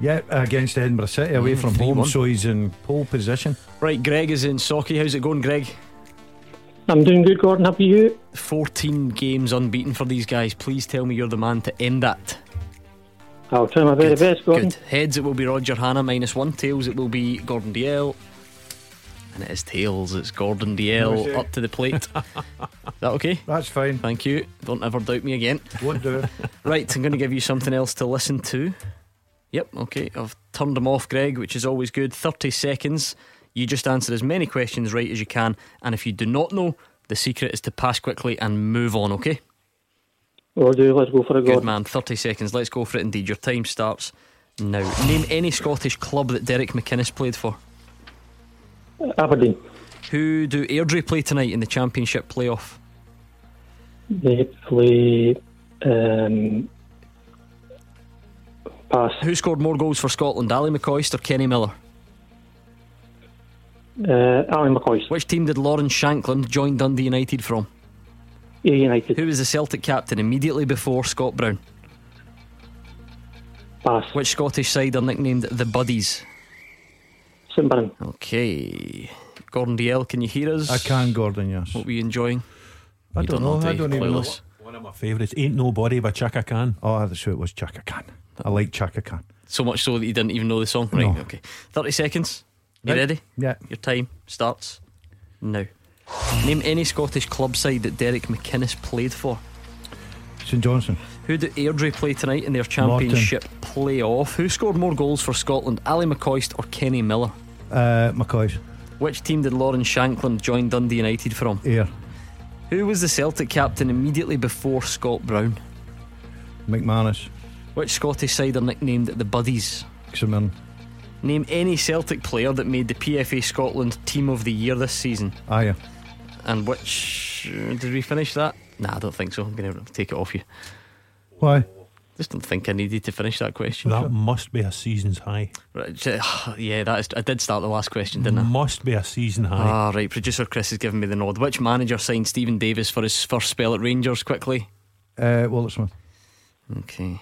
Yeah, against Edinburgh City away mm, from home, so he's in pole position. Right, Greg is in Socky. How's it going, Greg? I'm doing good, Gordon. Happy you? 14 games unbeaten for these guys. Please tell me you're the man to end that. I'll try my very good, best, Gordon. Good. Heads, it will be Roger Hannah minus one. Tails, it will be Gordon Dalziel. And it is tails. It's Gordon Dalziel up to the plate. that okay? That's fine. Thank you. Don't ever doubt me again. Won't do right, I'm going to give you something else to listen to. Yep, okay. I've turned them off, Greg, which is always good. 30 seconds. You just answer as many questions right as you can. And if you do not know, the secret is to pass quickly and move on, okay? Will do. Let's go for it, Good man. 30 seconds. Let's go for it indeed. Your time starts now. Name any Scottish club that Derek McInnes played for. Aberdeen. Who do Airdrie play tonight in the Championship playoff? They play. Um, pass. Who scored more goals for Scotland, Ali McCoist or Kenny Miller? Uh, Alan McCoy. Which team did Lawrence Shankland join Dundee United from? Ayr United. Who was the Celtic captain immediately before Scott Brown? Pass. Which Scottish side are nicknamed the Buddies? St Mirren. Okay. Gordon Dalziel, can you hear us? I can, Gordon, yes. What were you enjoying? I you don't, don't know. I don't even know. One of my favourites. Ain't Nobody by Chaka Khan. Oh, that's who it was, Chaka Khan. I like Chaka Khan. So much so that you didn't even know the song. Right, No. okay. 30 seconds. You Right. ready? Yeah. Your time starts now. Name any Scottish club side that Derek McInnes played for. St Johnstone. Who did Airdrie play tonight in their championship playoff? Who scored more goals for Scotland, Ali McCoist or Kenny Miller? Uh, McCoy's. Which team did Lawrence Shankland join Dundee United from? Ayr. Who was the Celtic captain immediately before Scott Brown? McManus. Which Scottish side are nicknamed the Buddies? Name any Celtic player that made the PFA Scotland Team of the Year this season. Aye. And which. uh, Did we finish that? Nah, I don't think so. I'm going to take it off you. Why? Just don't think I needed to finish that question. That must be a season's high. Right, yeah, that is. I did start the last question, didn't I? Must be a season high. Ah, right. Producer Chris has given me the nod. Which manager signed Steven Davis for his first spell at Rangers? Quickly. Uh, Walter Smith. Okay.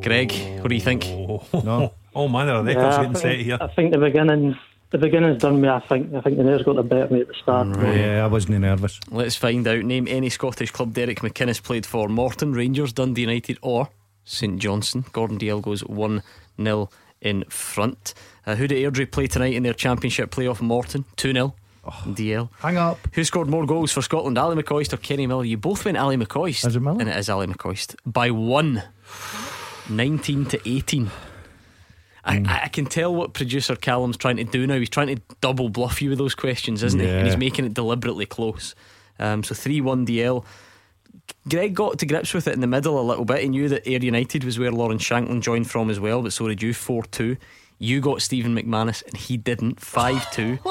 Greg, what do you think? No. Oh man, there are Yeah, records I getting set think, here. I think the beginning, the beginning's done me. I think, I think the nerves got the better of me at the start. Yeah, I wasn't nervous. Let's find out. Name any Scottish club Derek McInnes played for. Morton, Rangers, Dundee United, or St Johnstone. Gordon Dalziel goes 1 0 in front. Uh, who did Airdrie play tonight in their championship playoff? Morton, 2 0. DL. Hang up. Who scored more goals for Scotland, Ali McCoist or Kenny Miller? You both went Ali McCoist. Is it Miller? And it is Ali McCoist. By one. 19 to 18. I, I can tell what producer Callum's trying to do now. He's trying to double bluff you with those questions, isn't he? And he's making it deliberately close. Um, so 3 1 DL. Greg got to grips with it in the middle a little bit. He knew that Ayr United was where Lawrence Shankland joined from as well, but so did you 4 2. You got Stephen McManus and he didn't 5 2.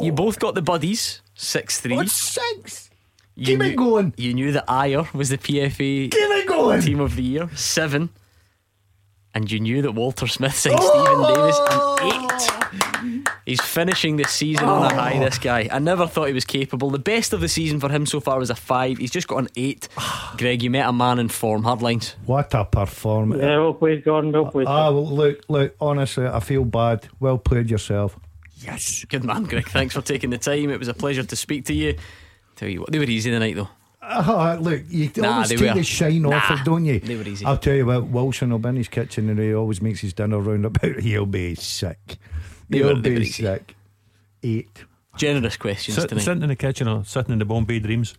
You both got the buddies 6 3. six? You Keep knew, it going. You knew that Ayer was the PFA Keep it going. Team of the Year, seven. And you knew that Walter Smith signed Steven Davis an eight. Oh. He's finishing the season on a high, this guy. I never thought he was capable. The best of the season for him so far was a five. He's just got an eight. Greg, you met a man in form. Hard lines. What a performance. Yeah, well played, Gordon. Well played. Ah, well, look, look, honestly, I feel bad. Well played yourself. Yes. Good man, Greg. Thanks for taking the time. It was a pleasure to speak to you. Tell you what, they were easy tonight, though. Ah, look, you Nah, always take were. the shine off Nah, it, don't you? they were easy. I'll tell you what, Wilson will be in his kitchen and he always makes his dinner round about. He'll be sick. They He'll were- they were be sick. Eight. Generous questions Sit, tonight. sitting in the kitchen or sitting in the Bombay Dreams.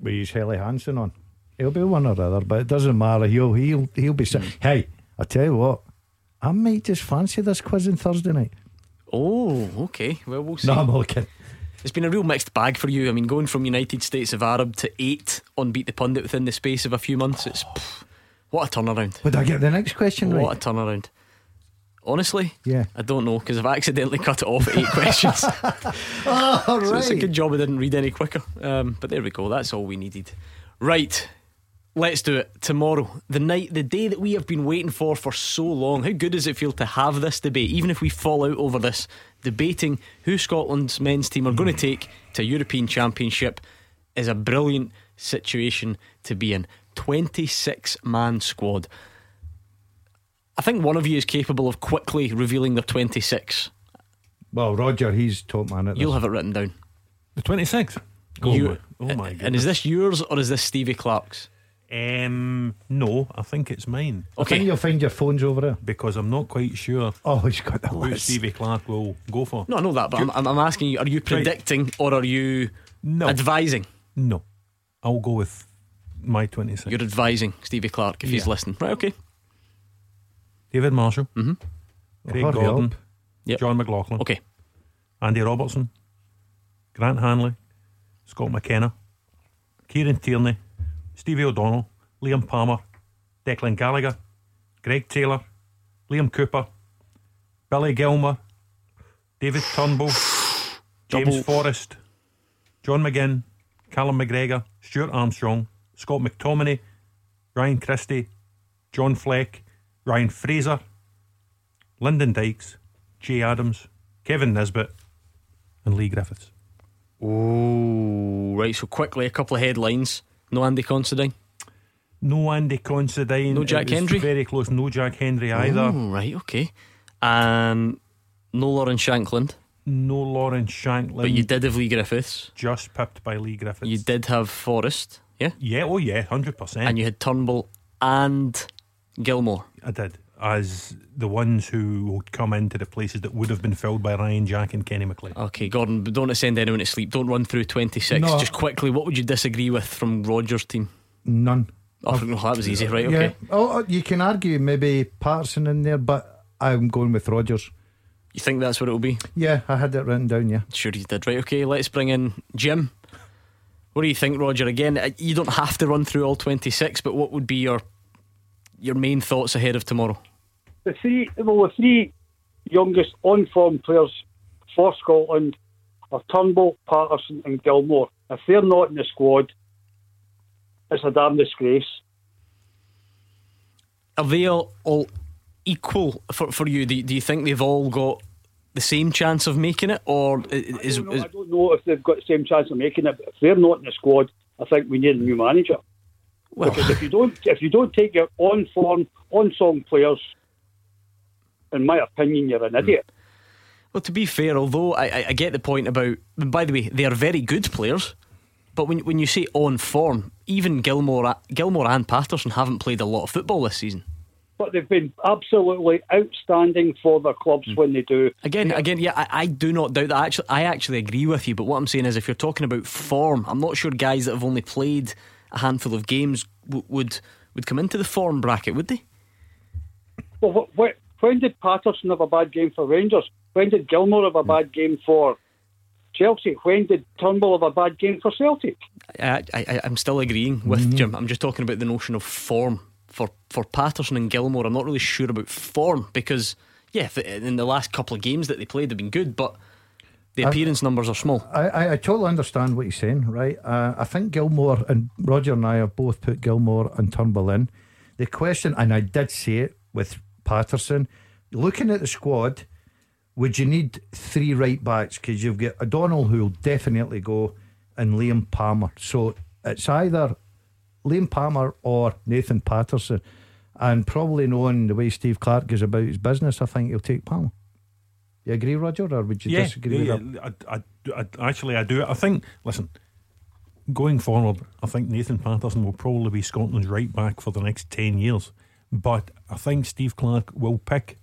With his Helly Hansen on. He'll be one or other, but it doesn't matter. He'll he'll he'll be sick. Hey, I tell you what, I might just fancy this quiz on Thursday night. Oh, okay. Well, we'll see. No, I'm all kidding. It's been a real mixed bag for you. I mean, going from United States of Arab to eight on Beat the Pundit within the space of a few months, it's pff, what a turnaround. Would I get the next question What right? a turnaround. Honestly, Yeah. I don't know because I've accidentally cut it off at eight questions. Oh, So it's a good job I didn't read any quicker. Um, but there we go. That's all we needed. Right. Let's do it tomorrow. The night, the day that we have been waiting for for so long. How good does it feel to have this debate, even if we fall out over this, debating who Scotland's men's team are going to take to European Championship is a brilliant situation to be in. 26 man squad. I think one of you is capable of quickly revealing their 26. Well, Roger, he's top man at this. You'll have it written down. The 26th? You- oh, my, oh my goodness. And is this yours or is this Stevie Clarke's? Um, no, I think it's mine. I think you'll find your phones over there. Because I'm not quite sure Oh, he's got the who list. Stevie Clarke will go for. No, I know that, but I'm, I'm, I'm asking you: Are you predicting or are you No. advising? No. I'll go with my 26. You're advising Stevie Clarke if he's Yeah. listening, right? Okay. David Marshall, Mm-hmm. Craig hurry Gordon, up. Yep. John McLaughlin, Okay. Andy Robertson, Grant Hanley, Scott McKenna, Kieran Tierney, Stevie O'Donnell, Liam Palmer, Declan Gallagher, Greg Taylor, Liam Cooper, Billy Gilmour, David Turnbull, James Double. Forrest, John McGinn, Callum McGregor, Stuart Armstrong, Scott McTominay, Ryan Christie, John Fleck, Ryan Fraser, Lyndon Dykes, Jay Adams, Kevin Nisbet, and Leigh Griffiths. Oh, right. So quickly, a couple of headlines. No Andy Considine. No Andy Considine. No Jack Hendry? Very close. No Jack Hendry either. Oh, right. Okay. And no Lawrence Shankland, No Lawrence Shankland. but you did have Leigh Griffiths. just pipped by Leigh Griffiths. You did have Forrest. Yeah? Yeah, oh yeah, 100%. And you had Turnbull and Gilmour. I did. As the ones who would come into the places that would have been filled by Ryan Jack and Kenny McLean. Okay, Gordon, don't send anyone to sleep. Don't run through 26. No. Just quickly, what would you disagree with from Rogers' team? None. Oh, no, that was easy, right? Yeah. Okay. Oh, oh, you can argue maybe Patterson in there, but I'm going with Rogers. You think that's what it will be? Yeah, I had it written down. Yeah. Sure, you did. Right, okay, let's bring in Jim. What do you think, Roger? Again, uh, you don't have to run through all 26, but what would be your your main thoughts ahead of tomorrow? the three well the three youngest on form players for Scotland are Turnbull, Patterson and Gilmour. If they're not in the squad, it's a damn disgrace. Are they all, all equal for, for you? Do, do you think they've all got the same chance of making it, or is, I don't, know, is I don't know if they've got the same chance of making it, but if they're not in the squad, I think we need a new manager. Well- because if you don't if you don't take your on form, on song players, in my opinion, you're an hmm. idiot. Well, to be fair, although I, I, get the point about, by the way, they are very good players. But when when you say on form, even Gilmour, Gilmour and Patterson haven't played a lot of football this season. But they've been absolutely outstanding for their clubs hmm. when they do. Again, again, yeah, I, I do not doubt that. Actually, I actually agree with you. But what I'm saying is, if you're talking about form, I'm not sure guys that have only played a handful of games w- would would come into the form bracket, would they? Well, wh- wh- when did Patterson have a bad game for Rangers? When did Gilmour have a hmm. bad game for Chelsea? When did Turnbull have a bad game for Celtic? I, I, I'm still agreeing with hmm. Jim. I'm just talking about the notion of form for for Patterson and Gilmour. I'm not really sure about form because yeah, in the last couple of games that they played, they've been good, but the I- appearance numbers are small. I, I, I totally understand what you're saying, right? Uh, I think Gilmour and Roger and I have both put Gilmour and Turnbull in. The question, and I did say it with Patterson, looking at the squad, would you need three right backs? Because you've got O'Donnell who will definitely go, and Liam Palmer. So it's either Liam Palmer or Nathan Patterson. And probably knowing the way Steve Clarke goes about his business, I think he'll take Palmer. You agree, Roger, or would you yeah, disagree yeah, with yeah. I, I, I, actually, I do. I think, listen, going forward, I think Nathan Patterson will probably be Scotland's right back for the next 10 years. But I think Steve Clarke will pick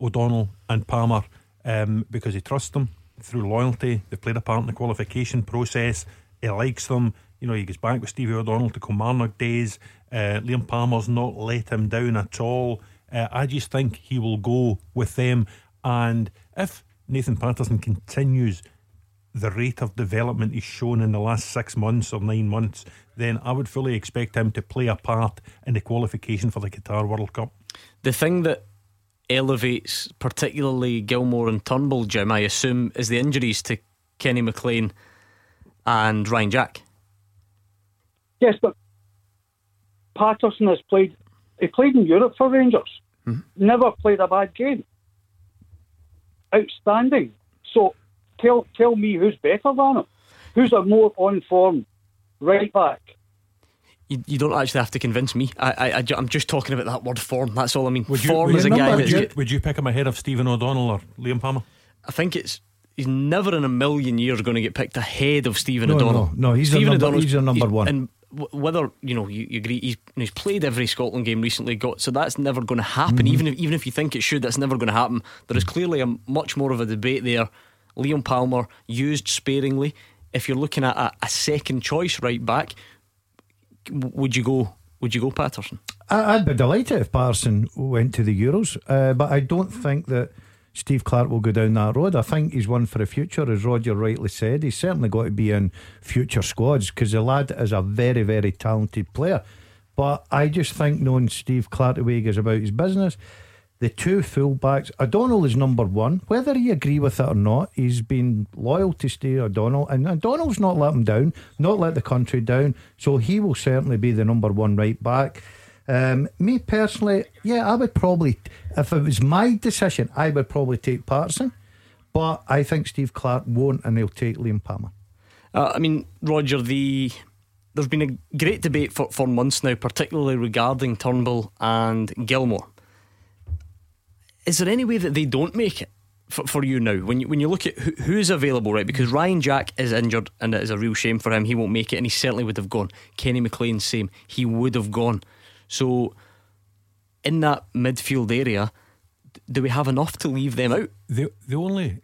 O'Donnell and Palmer um, because he trusts them through loyalty. They've played a part in the qualification process. He likes them. You know, he goes back with Stevie O'Donnell to Kilmarnock days. Uh, Liam Palmer's not let him down at all. Uh, I just think he will go with them. And if Nathan Patterson continues the rate of development he's shown in the last six months or nine months, then I would fully expect him to play a part in the qualification for the Qatar World Cup. The thing that elevates particularly Gilmour and Turnbull, Jim, I assume, is the injuries to Kenny McLean and Ryan Jack. Yes, but Patterson has played. He played in Europe for Rangers. Mm-hmm. Never played a bad game. Outstanding. So tell tell me who's better than him. Who's a more on form right back? You, you don't actually have to convince me. I, I, I, am just talking about that word form. That's all I mean. Would you, form is a you- guy would you, would you pick him ahead of Stephen O'Donnell or Liam Palmer? I think it's. He's never in a million years going to get picked ahead of Stephen No, O'Donnell. no, no, he's a Stephen number- O'Donnell's- he's a number one. And w- whether you know you, you agree, he's, he's played every Scotland game recently. Got so that's never going to happen. Mhm. Even if even if you think it should, that's never going to happen. There is clearly a much more of a debate there. Liam Palmer used sparingly. If you're looking at a, a second choice right back, would you go? Would you go Patterson? I'd be delighted if Patterson went to the Euros, uh, but I don't think that Steve Clarke will go down that road. I think he's one for the future, as Roger rightly said. He's certainly got to be in future squads because the lad is a very, very talented player. But I just think, knowing Steve Clarke the way he goes about his business, the two fullbacks, O'Donnell is number one. Whether you agree with it or not, he's been loyal to Steve O'Donnell, and O'Donnell's not let him down, not let the country down. So he will certainly be the number one right back. Um, me personally, yeah, I would probably, if it was my decision, I would probably take Patterson. But I think Steve Clarke won't, and he'll take Liam Palmer. Uh, I mean, Roger, the there's been a great debate for, for months now, particularly regarding Turnbull and Gilmour. Is there any way that they don't make it? for, for you now when you when you look at who, who's available, right? Because Ryan Jack is injured, and it is a real shame for him. He won't make it, and he certainly would have gone. Kenny McLean, same. He would have gone. So, in that midfield area, do we have enough to leave them out? The the only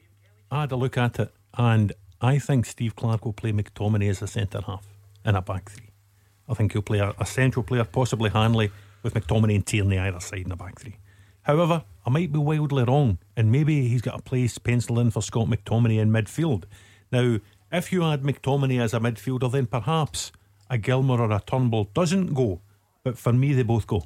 I had a look at it, and I think Steve Clarke will play McTominay as a centre half in a back three. I think he'll play a, a central player, possibly Hanley, with McTominay and Tierney either side in the back three. However, I might be wildly wrong, and maybe he's got a place penciled in for Scott McTominay in midfield. Now, if you add McTominay as a midfielder, then perhaps a Gilmour or a Turnbull doesn't go. But for me, they both go.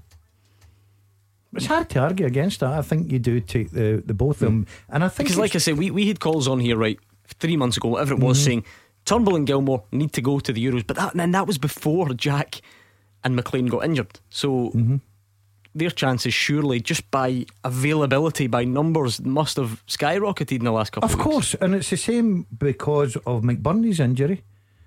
It's hard to argue against that. I think you do take the, the both of them. And I think Because, like I said, we, we had calls on here, right, three months ago, whatever it was, Mhm. saying Turnbull and Gilmour need to go to the Euros. But that, and that was before Jack and McLean got injured. So their chances, surely, just by availability, by numbers, must have skyrocketed in the last couple of, Of course, and it's the same because of McBurnie's injury.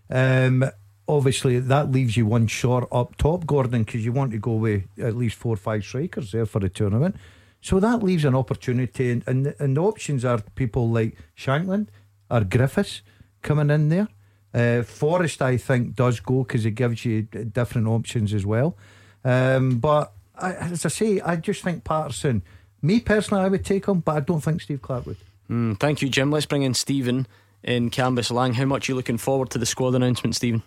Um, obviously, that leaves you one short up top, Gordon, because you want to go with at least four or five strikers there for the tournament. So that leaves an opportunity, and, and, and the options are people like Shankland or Griffiths coming in there. Uh, Forrest, I think, does go because it gives you different options as well. Um, but I, as I say, I just think Patterson, me personally, I would take him, but I don't think Steve Clarke would. Mm, thank you, Jim. Let's bring in Stephen in Cambuslang. How much are you looking forward to the squad announcement, Stephen?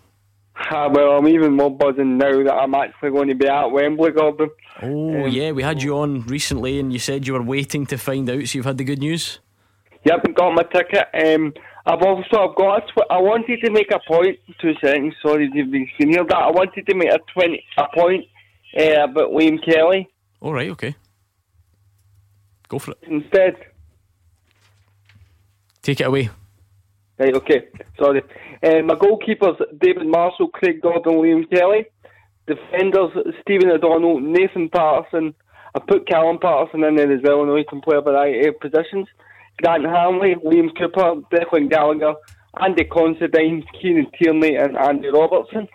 Ah, well, I'm even more buzzing now that I'm actually going to be at Wembley, Gordon. Oh, Um, yeah, we had you on recently and you said you were waiting to find out, so you've had the good news? Yep, I haven't got my ticket. Um, I've also I've got. A tw- I wanted to make a point. Two seconds. Sorry, if you can hear that. I wanted to make a twenty a point uh, about Liam Kelly All right, okay. Go for it. instead. Take it away. Right, okay. Sorry. Uh, my goalkeepers David Marshall, Craig Gordon, Liam Kelly. Defenders Stephen O'Donnell, Nathan Patterson. I put Callum Patterson in there as well. and he can play a variety of positions. Grant Hanley, Liam Cooper, Declan Gallagher, Andy Considine, Kieran Tierney, and Andy Robertson.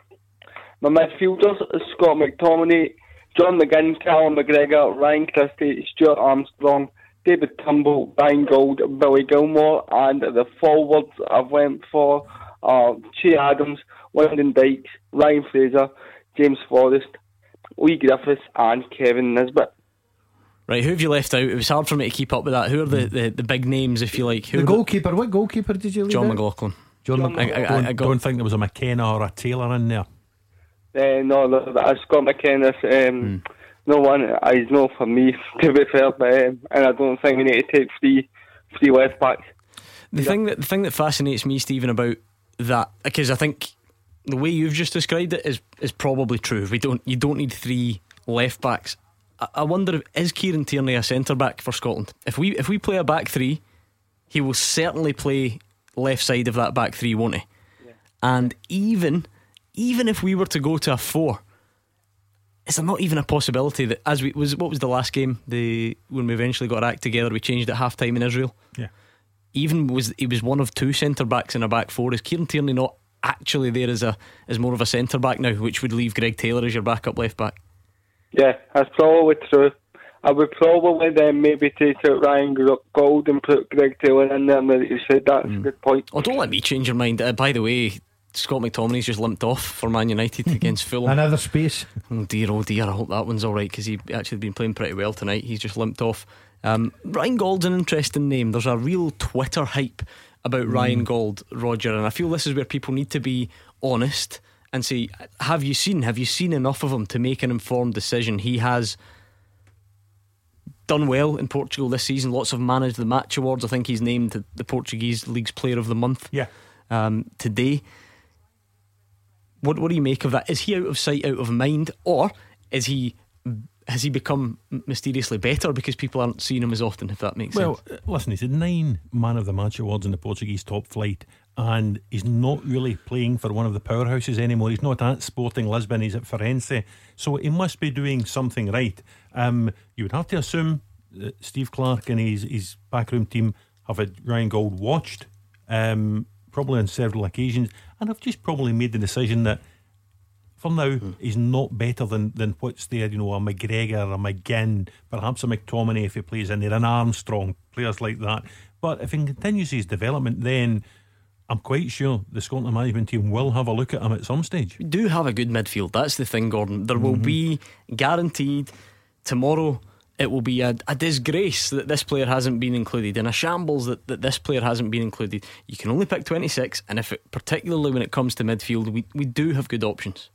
My midfielders Scott McTominay, John McGinn, Callum McGregor, Ryan Christie, Stuart Armstrong, David Turnbull, Ryan Gauld, Billy Gilmour, and the forwards I've went for are Che Adams, Lyndon Dykes, Ryan Fraser, James Forrest, Leigh Griffiths, and Kevin Nisbet. Right, who have you left out? It was hard for me to keep up with that. Who are the, the, the big names, if you like? Who The are goalkeeper, what goalkeeper did you leave? John out? McLaughlin. John I, McLaughlin. I, I, I don't, got, don't think there was a McKenna or a Taylor in there. Uh, no, no, that's Scott McKenna. Um, No one is no for me, to be fair, but, um, and I don't think we need to take three, three left backs. The thing that the thing that fascinates me, Stephen, about that because I think the way you've just described it is is probably true. We don't you don't need three left backs. I, I wonder if is Kieran Tierney a centre back for Scotland? If we if we play a back three, he will certainly play left side of that back three, won't he? And even even if we were to go to a four, is there not even a possibility that as we was what was the last game the when we eventually got our act together, we changed at half time in Israel Yeah. even was he was one of two centre backs in a back four. Is Kieran Tierney not actually there as a as more of a centre back now, which would leave Greg Taylor as your backup left back? Yeah, that's probably true. I would probably then maybe take out Ryan Gauld and put Greg Taylor in there. Now that you said that's a good point. Oh, don't let me change your mind. Uh, by the way, Scott McTominay's just limped off for Man United against Fulham. Another space. Oh dear, oh dear. I hope that one's all right because he actually been playing pretty well tonight. He's just limped off. Um, Ryan Gauld's an interesting name. There's a real Twitter hype about Ryan Gauld, Roger, and I feel this is where people need to be honest and say, have you seen? Have you seen enough of him to make an informed decision? He has done well in Portugal this season. Lots of managed the match awards. I think he's named the, the Portuguese League's Player of the Month. Yeah. Um, today. What what do you make of that? Is he out of sight, out of mind, or is he has he become mysteriously better because people aren't seeing him as often? If that makes Well, sense. uh, listen, he's had nine Man of the Match awards in the Portuguese top flight, and he's not really playing for one of the powerhouses anymore. He's not at Sporting Lisbon, he's at Farense, so he must be doing something right. Um, you would have to assume that Steve Clarke and his, his backroom team have had Ryan Gauld watched, um, probably on several occasions, and I've just probably made the decision that for now, he's not better than, than what's there, you know, a McGregor, a McGinn, perhaps a McTominay if he plays in there, an Armstrong, players like that. But if he continues his development, then I'm quite sure the Scotland management team will have a look at him at some stage. We do have a good midfield. That's the thing, Gordon. There will Mhm. be guaranteed tomorrow. It will be a, a disgrace that this player hasn't been included, and a shambles that, that this player hasn't been included. You can only pick 26, and if it, particularly when it comes to midfield, we, we do have good options.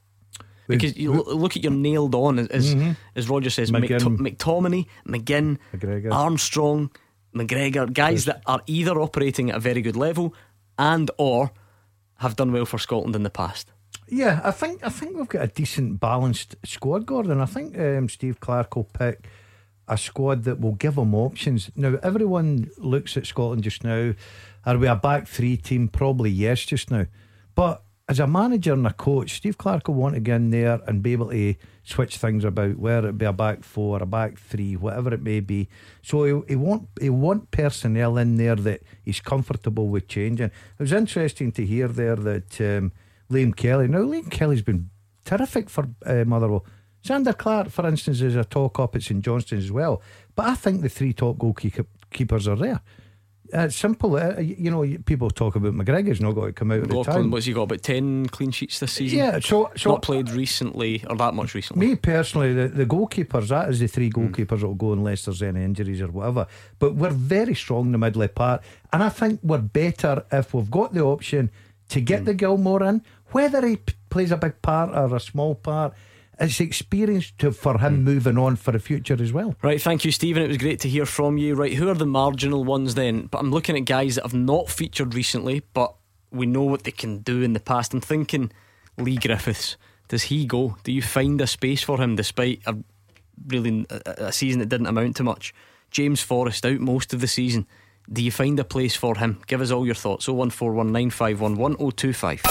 Because you look at your nailed on, as, as, Mhm. as Roger says, McGinn. McTominay, McGinn, McGregor. Armstrong, McGregor, guys that are either operating at a very good level and or have done well for Scotland in the past. Yeah, I think I think we've got a decent balanced squad, Gordon. I think um, Steve Clarke will pick a squad that will give them options. Now, everyone looks at Scotland just now. Are we a back three team? Probably yes, just now. But as a manager and a coach, Steve Clarke will want to get in there and be able to switch things about, whether it be a back four, a back three, whatever it may be. So he, he want he want personnel in there that he's comfortable with changing. It was interesting to hear there that um, Liam Kelly. Now Liam Kelly's been terrific for uh, Motherwell. Zander Clark, for instance, is a talk up at St Johnstone as well. But I think the three top goalkeepers are there. It's simple. Uh, you know, people talk about McGregor's not got to come out of the town. what's he got? About 10 clean sheets this season? Yeah, so- so- Not played recently, or that much recently. Me personally, the, the goalkeepers, that is the three goalkeepers that will go unless there's any injuries or whatever. But we're very strong in the middle part. And I think we're better if we've got the option to get the Gilmour in, whether he p- plays a big part or a small part. It's experience to, for him hmm. moving on for the future as well. Right, thank you, Stephen. It was great to hear from you. Right, who are the marginal ones then? But I'm looking at guys that have not featured recently, but we know what they can do in the past. I'm thinking Leigh Griffiths. Does he go? Do you find a space for him despite a really a, a season that didn't amount to much? James Forrest out most of the season. Do you find a place for him? Give us all your thoughts. 01419511025.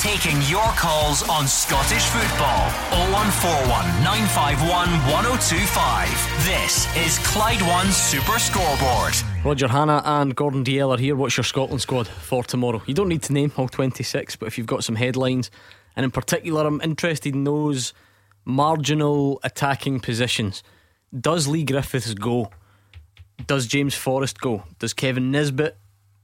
Taking your calls on Scottish football. 0141 951 1025. This is Clyde One Super Scoreboard. Roger Hannah and Gordon Dalziel are here. What's your Scotland squad for tomorrow? You don't need to name all 26, but if you've got some headlines, and in particular, I'm interested in those marginal attacking positions. Does Leigh Griffiths go? Does James Forrest go? Does Kevin Nisbet,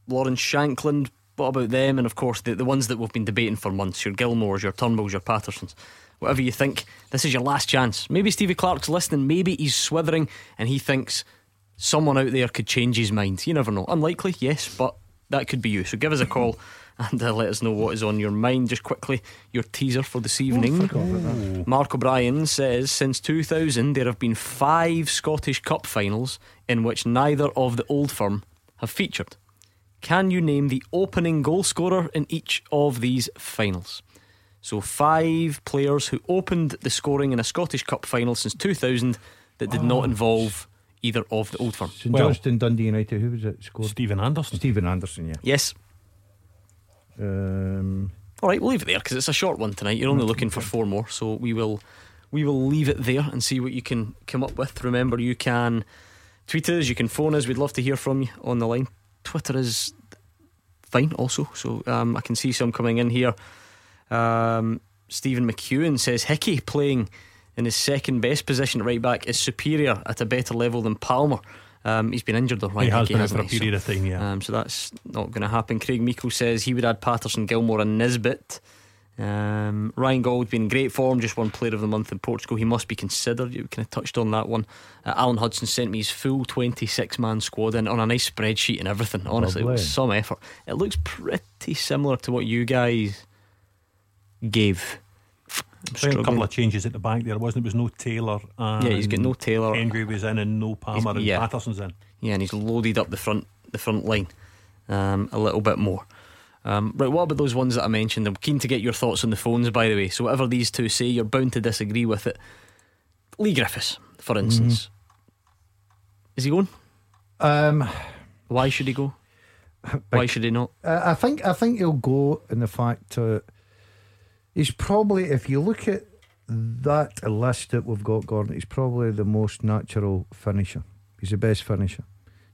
Lawrence Shankland? What about them? And of course, the, the ones that we've been debating for months your Gilmours, your Turnbulls, your Pattersons. Whatever you think, this is your last chance. Maybe Stevie Clarke's listening, maybe he's swithering and he thinks someone out there could change his mind. You never know. Unlikely, yes, but that could be you. So give us a call and uh, let us know what is on your mind. Just quickly, your teaser for this evening. Mark O'Brien says since 2000 there have been five Scottish Cup finals in which neither of the old firm have featured. Can you name the opening goal scorer in each of these finals? So, five players who opened the scoring in a Scottish Cup final since 2000 that did not involve either of the old firm. St Johnstone, Dundee United, who was it scored? Stephen Anderson. Stephen Anderson, yeah. Yes. Um, All right, we'll leave it there because it's a short one tonight. You're only looking for four more, so we will we will leave it there and see what you can come up with. Remember, you can tweet us, you can phone us. We'd love to hear from you on the line. Twitter is fine, also. So um, I can see some coming in here. Um, Stephen McEwen says Hickey playing in his second best position at right back is superior at a better level than Palmer. Um, he's been injured though. He Ryan has been for a he? period of time, yeah. Um, so that's not going to happen. Craig Meeko says he would add Patterson, Gilmour, and Nisbet. Um, Ryan Gauld's been in great form, just one Player of the Month in Portugal. He must be considered. You kind of touched on that one. Uh, Alan Hudson sent me his full 26 man squad in on a nice spreadsheet and everything. Honestly, it was some effort. It looks pretty similar to what you guys gave. I'm think a couple of changes at the back there, wasn't it? It was no Taylor. And Yeah, he's got no Taylor. Henry was in and no Palmer and yeah. Patterson's in. Yeah, and he's loaded up the front the front line um, a little bit more. Um, right, what about those ones that I mentioned? I'm keen to get your thoughts on the phones, by the way. So whatever these two say, you're bound to disagree with it. Leigh Griffiths, for instance, is he going? um, Why should he go? Why should he not? Uh, I think I think he'll go in the fact uh, he's probably if you look at that list that we've got, Gordon, he's probably the most natural finisher. He's the best finisher.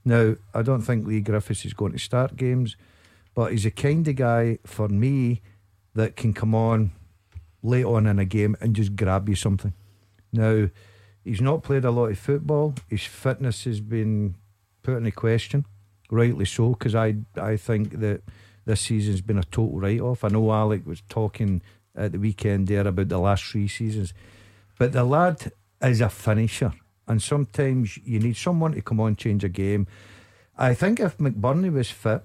Now I don't think Leigh Griffiths is going to start games, but he's a kind of guy for me that can come on late on in a game and just grab you something. Now he's not played a lot of football. His fitness has been put into question. rightly so, because I I think that this season's been a total write off. I know Alec was talking at the weekend there about the last three seasons, but the lad is a finisher, and sometimes you need someone to come on change a game. I think if McBurnie was fit,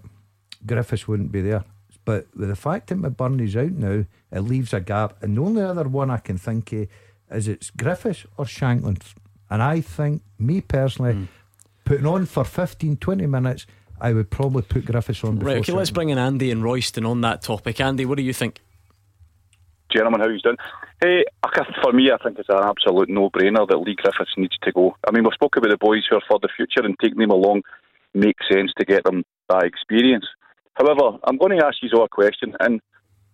Griffiths wouldn't be there. But with the fact that McBurnie's out now, it leaves a gap. And the only other one I can think of is it's Griffiths or Shankland. And I think, me personally, Hmm. putting on for 15, 20 minutes, I would probably put Griffiths on. Right, okay, before let's bring in Andy and Royston on that topic. Andy, what do you think? Gentlemen, how you doing? Hey, for me, I think it's an absolute no-brainer that Leigh Griffiths needs to go. I mean, we spoke about the boys who are for the future and taking them along makes sense to get them that experience. However, I'm going to ask you all a question, and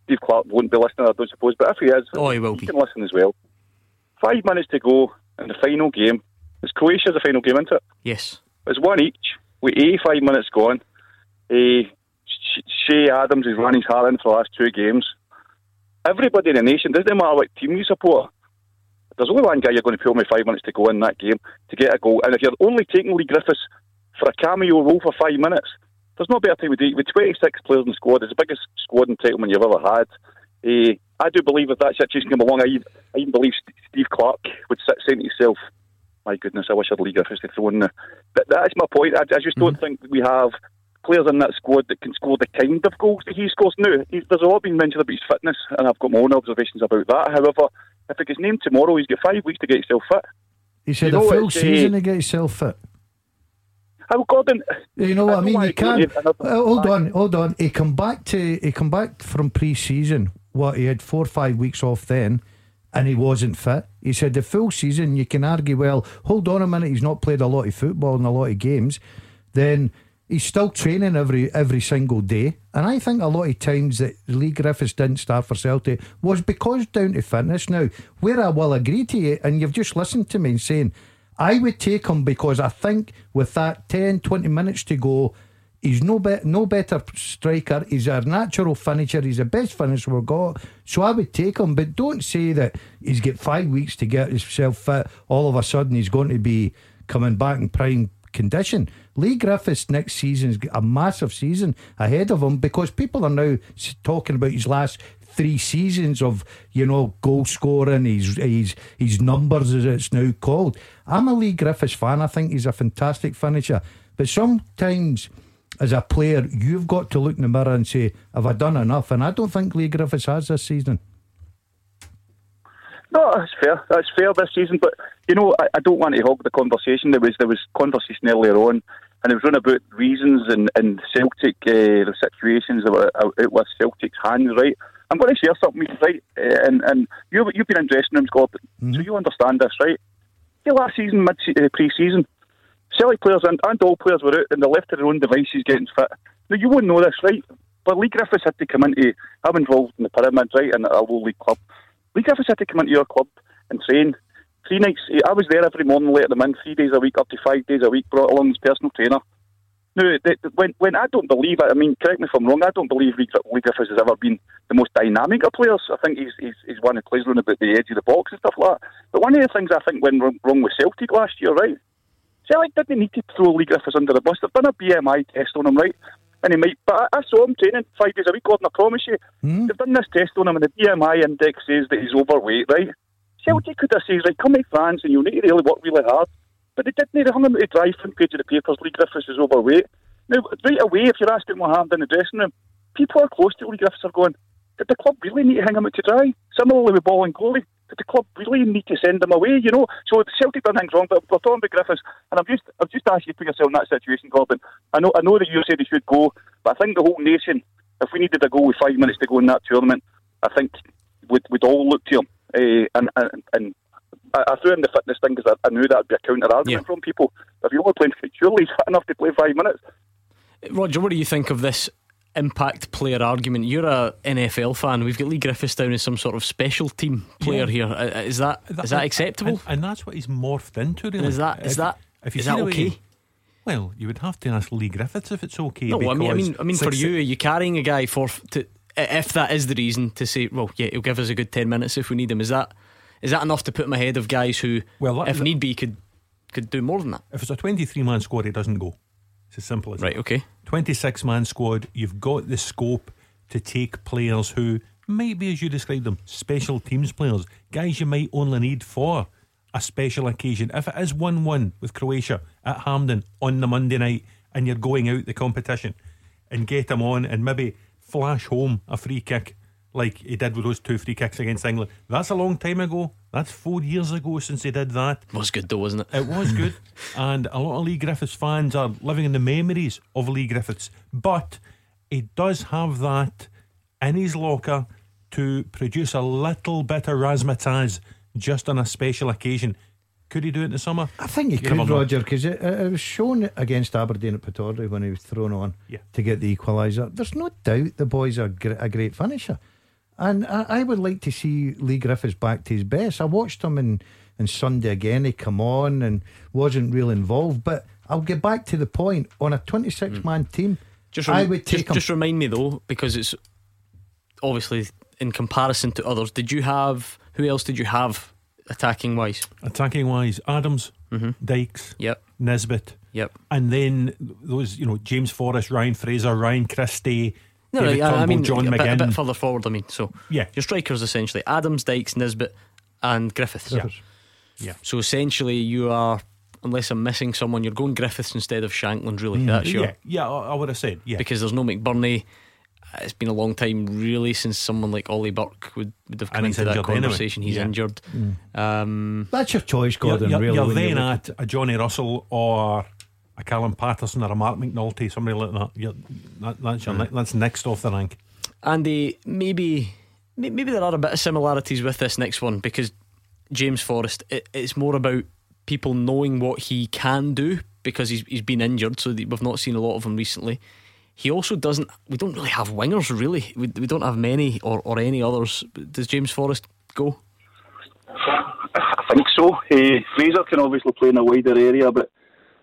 Steve Clarke won't be listening, I don't suppose, but if he is, oh, he will he can listen as well. Five minutes to go in the final game. It's Croatia's the final game, isn't it? Yes. It's one each with 85 minutes gone. Uh, Che Adams has run his heart in for the last two games. Everybody in the nation, doesn't matter what team you support, there's only one guy you're going to on with five minutes to go in that game to get a goal. And if you're only taking Leigh Griffiths for a cameo role for five minutes, there's no better time to do it. With 26 players in the squad, it's the biggest squad entitlement you've ever had. Uh, I do believe if that situation came along, I even, I even believe Steve Clarke would sit saying to himself, my goodness, I wish I'd Leigh Griffiths to throw in there. But that's my point. I, I just don't think we have players in that squad that can score the kind of goals that he scores now. He's, there's a lot been mentioned about his fitness, and I've got my own observations about that. However, if it gets named tomorrow, he's got five weeks to get himself fit. He said You a full uh, season to get himself fit. How Gordon? You know what I, don't mean? You can't. Uh, hold on, hold on. He come back to he come back from pre-season. What he had four or five weeks off then, and he wasn't fit. He said the full season. You can argue, well, hold on a minute. He's not played a lot of football and a lot of games. Then he's still training every every single day. And I think a lot of times that Leigh Griffiths didn't start for Celtic was because down to fitness. Now, where I will agree to you, and you've just listened to me and saying. I would take him because I think with that 10, 20 minutes to go, he's no, be- no better striker. He's a natural finisher. He's the best finisher we've got. So I would take him. But don't say that he's got five weeks to get himself fit. All of a sudden, he's going to be coming back in prime condition. Leigh Griffiths next season's got a massive season ahead of him because people are now talking about his last three seasons of you know goal scoring, his his his numbers as it's now called. I'm a Leigh Griffiths fan. I think he's a fantastic finisher, but sometimes. As a player, you've got to look in the mirror and say, "Have I done enough?" And I don't think Lee Griffiths has this season. No, that's fair. That's fair this season. But you know, I, I don't want to hog the conversation. There was there was conversation earlier on, and it was running about reasons and and Celtic uh, the situations that were out out with Celtic's hands. Right. I'm going to share something with you, right? Uh, and and you you've been in dressing rooms, Gordon, so you understand this, right? See, last season, mid uh, pre-season, Celtic players and, and all players were out and they left to their own devices getting fit. Now you wouldn't know this, right? But Leigh Griffiths had to come into. I'm involved in the pyramid, right, in a low league club. Leigh Griffiths had to come into your club and train three nights. Eh, I was there every morning, let them in three days a week, up to five days a week. Brought along his personal trainer. The, when when I don't believe it, I mean, correct me if I'm wrong. I don't believe Lee, Leigh Griffiths has ever been the most dynamic of players. I think he's he's, he's one who plays around about the edge of the box and stuff like that. But one of the things I think went wrong, with Celtic last year, right? Celtic didn't need to throw Leigh Griffiths under the bus. They've done a BMI test on him, right? And he might, but I, I saw him training five days a week, Gordon, I promise you. Hmm? They've done this test on him, and the BMI index says that he's overweight, right? Celtic could have said, right, come to fans and you'll need to really work really hard. But they didn't. They hung him to dry front page of the papers. Leigh Griffiths is overweight. Now, right away, if you're asking what happened in the dressing room, people are close to Leigh Griffiths are going, did the club really need to hang him out to dry? Similarly with Bolingoli. Did the club really need to send him away? You know, so Celtic done things wrong, but we're talking about Griffiths, and I've just, I've just asked you to put yourself in that situation, Gordon. I know, I know that you said he should go, but I think the whole nation, if we needed a goal with five minutes to go in that tournament, I think we'd, we'd all look to him. Uh, and, and, and I, I threw in the fitness thing because I, I knew that would be a counter argument from people. If you're only playing, surely he's fit enough to play five minutes. Roger, what do you think of this impact player argument? You're a NFL fan. We've got Leigh Griffiths down as some sort of special team player Yeah. here. Uh, Is that is that acceptable? And, and that's what he's morphed into. Really. Is that- is If- that- if you is that the way- okay? Well, you would have to ask Leigh Griffiths if it's okay. No, I mean, I mean, I mean, for six- you, are you carrying a guy for to if that is the reason to say, well, yeah, he'll give us a good ten minutes if we need him. Is that is that enough to put him ahead of guys who, Well, if need be, could could do more than that? If it's a 23 man squad, he doesn't go. It's as simple as Right, that. okay. 26 man squad, you've got the scope to take players who might be, as you described them, special teams players, guys you might only need for a special occasion. If it is 1 1 with Croatia at Hampden on the Monday night and you're going out the competition and get them on and maybe flash home a free kick like he did with those two free kicks against England. That's a long time ago. That's four years ago since he did that. Was good though, wasn't it? It was good. and a lot of Leigh Griffiths fans are living in the memories of Leigh Griffiths. But he does have that in his locker to produce a little bit of razzmatazz just on a special occasion. Could he do it in the summer? I think he You could. Roger, because it, it was shown against Aberdeen at Pittodrie when he was thrown on Yeah. to get the equaliser. There's no doubt the boy's a, gr- a great finisher. And I, I would like to see Leigh Griffiths back to his best. I watched him in, in Sunday again. He come on and wasn't real involved. But I'll get back to the point on a 26 man hmm. team. Just I would take just, him. just remind me though, because it's obviously in comparison to others. Did you have who else did you have attacking wise? Attacking wise, Adams, mm-hmm. Dykes, Yep. Nisbet. Yep. And then those, you know, James Forrest, Ryan Fraser, Ryan Christie, No, David I, I mean John a bit, a bit further forward. I mean, so Yeah. your strikers essentially Adams, Dykes, Nisbet, and Griffiths. Yeah. Yeah. So essentially, you are, unless I'm missing someone, you're going Griffiths instead of Shankland. Really, mm. that's your yeah, yeah, I I would have said, yeah. because there's no McBurnie. It's been a long time, really, since someone like Ollie Burke would, would have come into that injured anyway. conversation. He's Yeah. injured. Um, That's your choice, You're, Gordon, you're, really. you're when you then at a Johnny Russell or a Callum Patterson or a Mark McNulty, somebody like that. You're, that that's, your, ne- that's next off the rank. Andy, maybe maybe there are a bit of similarities with this next one because James Forrest, it, it's more about people knowing what he can do because he's he's been injured, so we've not seen a lot of him recently. He also doesn't. We don't really have wingers, really. We, we don't have many or, or any others. Does James Forrest go? I think so. Uh, Fraser can obviously play in a wider area, but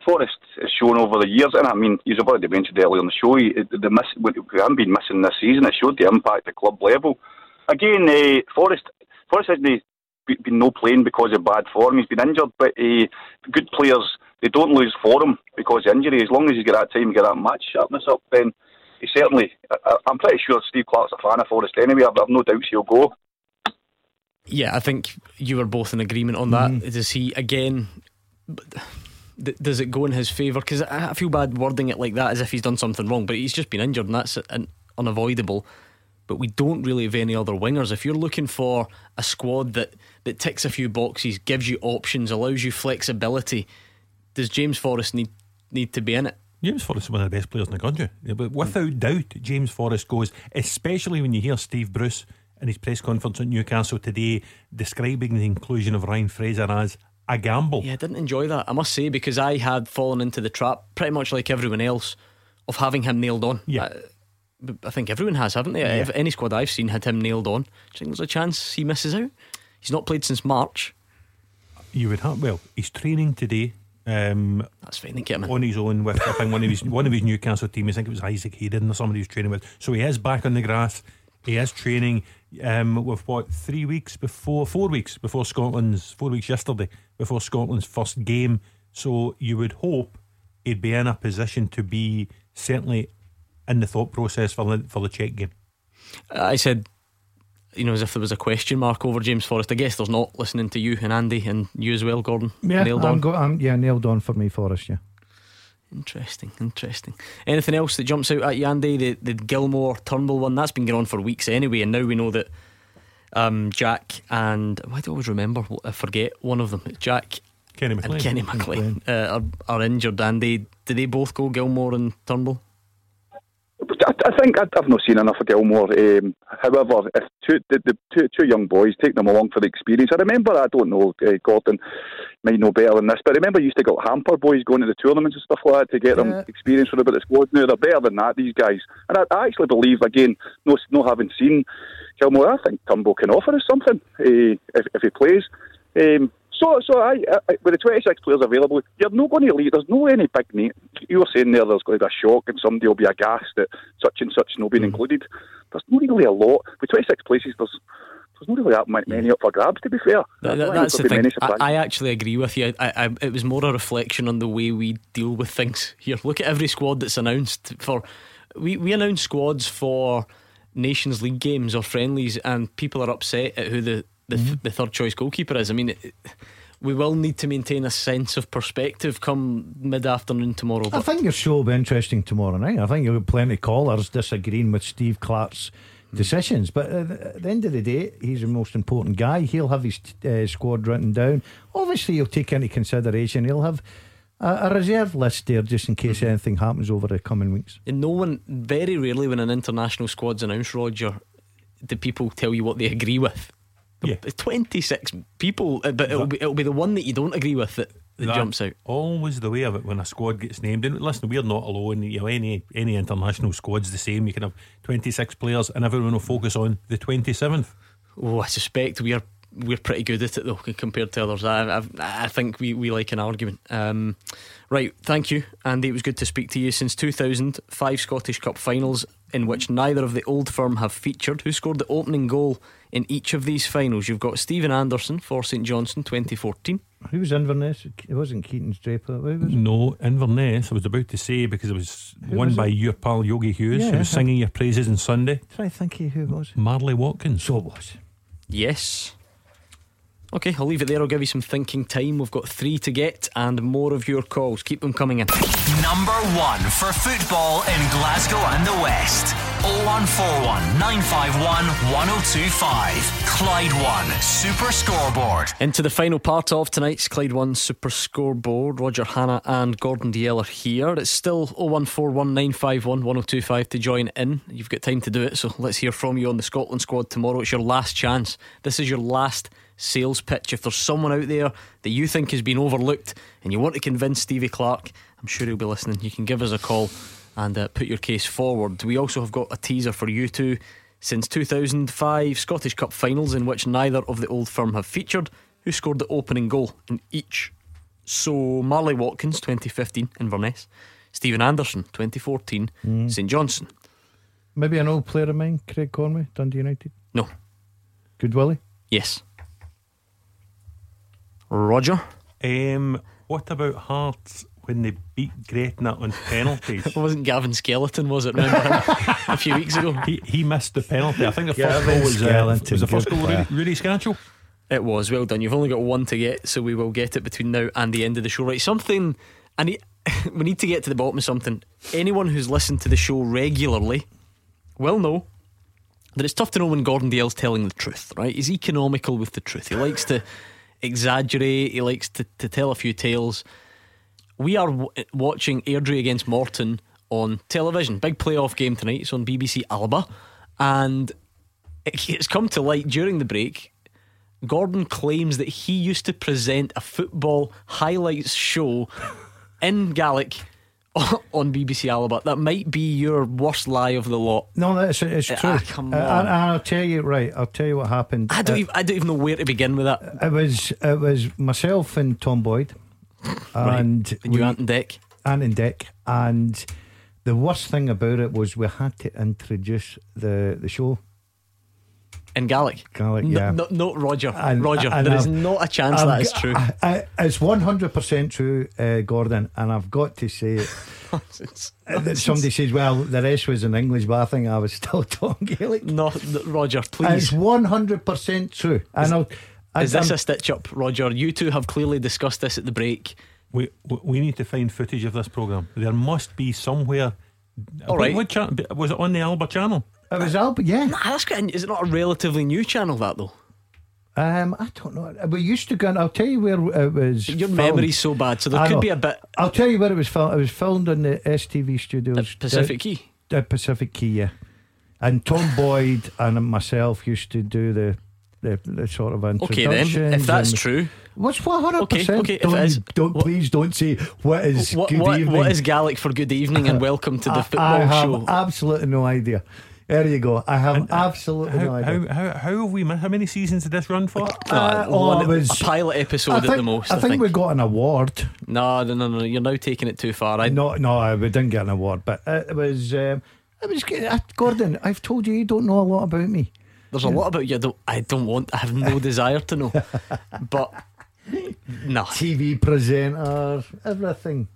Forrest has shown over the years, and I mean, he's about to mention earlier on the show, he, the miss, we haven't been missing this season. It showed the impact at club level. Again, uh, Forrest, Forrest hasn't been no playing because of bad form. He's been injured, but uh, good players they don't lose for him because of injury. As long as you get that time, you get that match sharpness up, then he certainly. I, I'm pretty sure Steve Clarke's a fan of Forrest anyway. I've, I've no doubts he'll go. Yeah, I think you were both in agreement on that. Mm. Does he again? Does it go in his favour? Because I I feel bad wording it like that, as if he's done something wrong. But he's just been injured, and that's un- unavoidable. But we don't really have any other wingers. If you're looking for a squad that that ticks a few boxes, gives you options, allows you flexibility, does James Forrest need need to be in it? James Forrest is one of the best players in the country. But without doubt, James Forrest goes, especially when you hear Steve Bruce in his press conference at Newcastle today describing the inclusion of Ryan Fraser as a gamble. Yeah, I didn't enjoy that. I must say because I had fallen into the trap, pretty much like everyone else, of having him nailed on. Yeah. I, I think everyone has, haven't they? Yeah. Any squad I've seen had him nailed on. Do you think there's a chance he misses out? He's not played since March. You would have well, he's training today. Um, That's fine. They get him in. on his own with I think one of his one of his Newcastle team. I think it was Isaac Hayden or somebody he was training with. So he is back on the grass. He is training um, with what three weeks before, four weeks before Scotland's four weeks yesterday before Scotland's first game. So you would hope he'd be in a position to be certainly in the thought process for the for the Czech game. I said, you know, as if there was a question mark over James Forrest. I guess there's not listening to you and Andy and you as well, Gordon. Yeah, Nailed I'm on. go, I'm, yeah, nailed on for me, Forrest. Yeah. Interesting, interesting. Anything else that jumps out at you, Andy? The, the Gilmour Turnbull one that's been going on for weeks anyway, and now we know that um, Jack and why do I always remember? I forget one of them. Jack Kenny and McLean. Kenny McLean uh, are, are injured. Andy, did they both go Gilmour and Turnbull? I, I think I, I've not seen enough of Gilmour. Um, however, if two, the, the two, two young boys take them along for the experience. I remember, I don't know, uh, Gordon might know better than this, but I remember you used to got hamper boys going to the tournaments and stuff like that to get them experience for a bit of squad. Now they're better than that, these guys. And I, I actually believe, again, no, no having seen Gilmour, I think Turnbull can offer us something uh, if, if he plays. Um, so, so I, I, with the 26 players available, you're not going to leave. There's no any big name. You were saying there, there's going to be a shock and somebody will be aghast that such and such not being mm. included. There's not really a lot. With 26 places, there's there's not really that many up for grabs, to be fair. That- I that- that's the thing. I. I actually agree with you. I, I, it was more a reflection on the way we deal with things here. Look at every squad that's announced for. We we announce squads for Nations League games or friendlies, and people are upset at who the the, mm-hmm. th- the third choice goalkeeper is. I mean. It, we will need to maintain a sense of perspective come mid afternoon tomorrow. I think your show will be interesting tomorrow night. I think you'll have plenty of callers disagreeing with Steve Clarke's hmm. decisions. But at the- end of the day, he's the most important guy. He'll have his uh, squad written down. Obviously, he'll take into consideration. He'll have a, a reserve list there just in case mm-hmm. anything happens over the coming weeks. And no one, very rarely, when an international squad's announced, Roger, do people tell you what they agree with. Yeah. 26 people, uh, but it'll be, it'll be the one that you don't agree with that, that That's jumps out. Always the way of it when a squad gets named. And listen, we're not alone. You know, any any international squad's the same. You can have 26 players, and everyone will focus on the 27th. Oh, I suspect we are we're pretty good at it though compared to others. I I've, I think we, we like an argument. Um, right, thank you, Andy. It was good to speak to you. Since 2000, five Scottish Cup finals in which neither of the old firm have featured. Who scored the opening goal in each of these finals? You've got Stephen Anderson for St Johnstone, 2014. Who was Inverness? It wasn't Keaton's Draper. Who was it? No, Inverness, I was about to say because it was Who won was by it? your pal Yogi Hughes, Yeah, who was singing your praises on Sunday. Try to think of who it was. Marley Watkins. So it was. Yes. Okay, I'll leave it there. I'll give you some thinking time. We've got three to get and more of your calls. Keep them coming in. Number one for football in Glasgow and the West. 0141 951 1025. Clyde One Super Scoreboard. Into the final part of tonight's Clyde One Super Scoreboard. Roger Hannah and Gordon Dalziel are here. It's still 01419511025 to join in. You've got time to do it, so let's hear from you on the Scotland squad tomorrow. It's your last chance. This is your last sales pitch. If there's someone out there that you think has been overlooked and you want to convince Stevie Clarke, I'm sure he'll be listening. You can give us a call and uh, put your case forward. We also have got a teaser for you two. Since 2005 Scottish Cup finals, in which neither of the old firm have featured, who scored the opening goal in each? So Marley Watkins, 2015, Inverness. Stephen Anderson, 2014, Mm. St Johnstone. Maybe an old player of mine, Craig Conway, Dundee United. No. Goodwillie. Yes. Roger. Um, what about Hearts when they beat Gretna on penalties? It wasn't Gavin Skelton, was it? Remember a few weeks ago? He, he missed the penalty. I think the Yeah, first goal was, uh, Skeleton, was the first goal Rudy, player. Rudi Skácel. It was well done. You've only got one to get, so we will get it between now and the end of the show. Right, something. I need. we need to get to the bottom of something. Anyone who's listened to the show regularly will know that it's tough to know when Gordon Dale's telling the truth. Right, he's economical with the truth. He likes to exaggerate. He likes to, to tell a few tales. We are w- watching Airdrie against Morton on television. Big playoff game tonight. It's on BBC Alba, and it- it's come to light during the break. Gordon claims that he used to present a football highlights show in Gaelic on BBC Alba. That might be your worst lie of the lot. No, that's it's Ah, true. come Uh, on. and I'll tell you right. I'll tell you what happened. I don't, Uh, even, I don't even know where to begin with that. It was it was myself and Tom Boyd, and Right. And you, Ant and Dec. Ant and Dick, and the worst thing about it was we had to introduce the the show in Gaelic. Gaelic, No, yeah. no, no, Roger. And- Roger, and there is I've- not a chance I've that is true. I, I, it's one hundred percent true, uh, Gordon, and I've got to say it. Uh, that somebody says, "Well, the rest was in English," but I think I was still talking Gaelic. No, no, Roger, It's please. one hundred percent true. Is- and I'll, Is this I'm- a stitch up, Roger? You two have clearly discussed this at the break. We we- we need to find footage of this program. There must be somewhere. All What- What was it on the Alba channel? It was Alba, yeah. Nah, that's good. Is it not a relatively new channel, that though? Um, I don't know. We used to go. And I'll tell you where it was. Your filmed. memory's so bad, so there I could know. be a bit. I'll tell you where it was filmed. It was filmed in the STV studios, At Pacific Quay? The Pacific Quay, yeah. And Tom Boyd and myself used to do the the, the sort of Okay, then, if that's true, What's one hundred Okay, percent? okay, if Don't, is- don't please don't say what is What, good what, evening. what is Gaelic for good evening and welcome to the I- football I have show? absolutely no idea. There you go. I have absolutely no How, idea. how, how, how have we? mi- How many seasons did this run for? Uh, oh, one- it was- a pilot episode I at the most. I I, think we got an award. No, no, no, no. You're now taking it too far. I, No, no, we didn't get an award, but it was. Um, it was. Uh, Gordon, I've told you you don't know a lot about me. There's a lot about you. I don't, I don't want. I have no desire to know. But no. TV presenter, everything.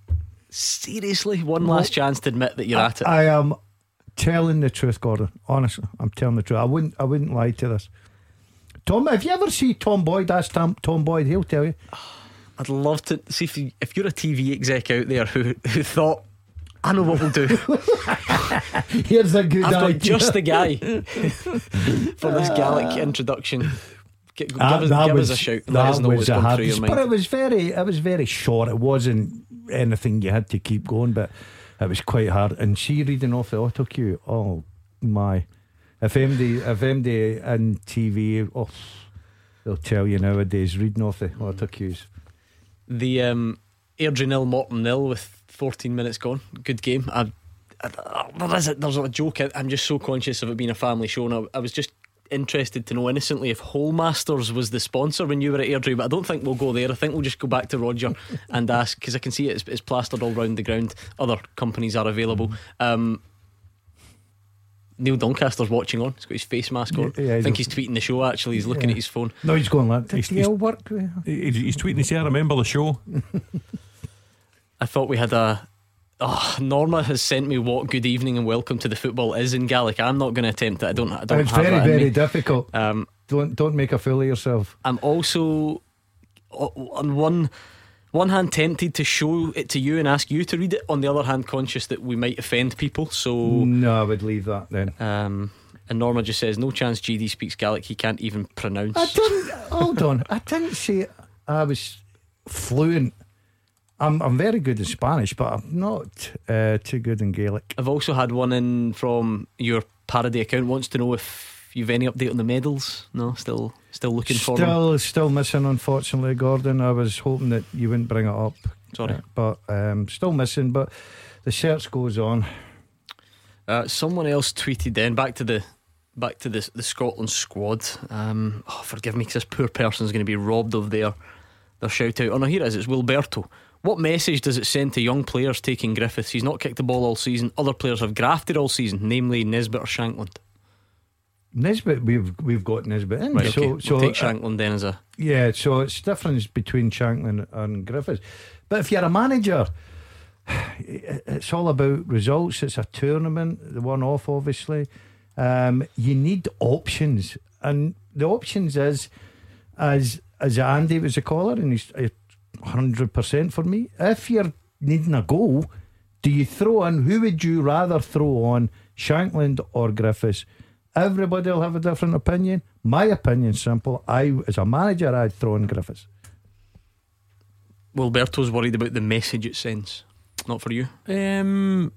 Seriously, one last chance to admit that you're I, at it. I am telling the truth, Gordon. Honestly, I'm telling the truth. I wouldn't. I wouldn't lie to this. Tom, if you ever see Tom Boyd, ask Tom, Tom Boyd. He'll tell you. I'd love to see if you, if you're a TV exec out there who who thought. I know what we'll do. Here's a good I've got just the guy for this Gallic introduction. Gi- Give, Ah, us, that give was, us a shout. That us was a hard, but it was very, it was very short. It wasn't anything you had to keep going, but it was quite hard. And she reading off the auto cue. Oh my! If MD, if MD and TV, oh, they'll tell you nowadays reading off the auto cues. The um, Airdrie nil, Morton nil with 14 minutes gone. Good game. I, I, there is a, there's a joke. I- I'm just so conscious of it being a family show, and I, I was just interested to know innocently if Wholemasters was the sponsor when you were at Airdrie, but I don't think we'll go there. I think we'll just go back to Roger and ask because I can see it's, it's plastered all round the ground. Other companies are available. Um, Neil Doncaster's watching on. He's got his face mask on. Yeah, yeah, I think he's- he's tweeting the show. Actually, he's looking Yeah. at his phone. No, he's going like, He's- did he's- DL work? He's, he's tweeting to say, I remember the show. I thought we had a. Oh, Norma has sent me what good evening and welcome to the football is in Gaelic. I'm not going to attempt it. I don't. I don't It's very, very difficult. Um, don't don't make a fool of yourself. I'm also on one one hand tempted to show it to you and ask you to read it. On the other hand, conscious that we might offend people. So No, I would leave that then. Um, and Norma just says, "No chance. GD speaks Gaelic. He can't even pronounce." I didn't. hold on. I didn't say I was fluent. I'm I'm very good in Spanish, but I'm not uh, too good in Gaelic. I've also had one in from your parody account. Wants to know if you've any update on the medals. No, still still looking for them. Still, still missing, unfortunately, Gordon. I was hoping that you wouldn't bring it up. Sorry. Uh, but um, still missing. But the search goes on. Uh, someone else tweeted then back to the back to the the Scotland squad. Um, oh, forgive me, because this poor person's going to be robbed of their their shout out. Oh no, here it is. It's Wilberto. What message does it send to young players taking Griffiths? He's not kicked the ball all season. Other players have grafted all season, namely Nisbet or Shankland. Nisbet, we've we've got Nisbet in. Right, okay. so, we'll take uh, Shankland uh, then as a yeah. So it's difference between Shankland and Griffiths. But if you're a manager, it's all about results. It's a tournament, the one off, obviously. Um, you need options, and the options is as as Andy was a caller, and he's, 100% for me. If you're needing a goal, do you throw in? Who would you rather throw on, Shankland or Griffiths? Everybody will have a different opinion. My opinion's simple. I, as a manager, I'd throw in Griffiths. Well, Berto's worried about the message it sends. Not for you. Um,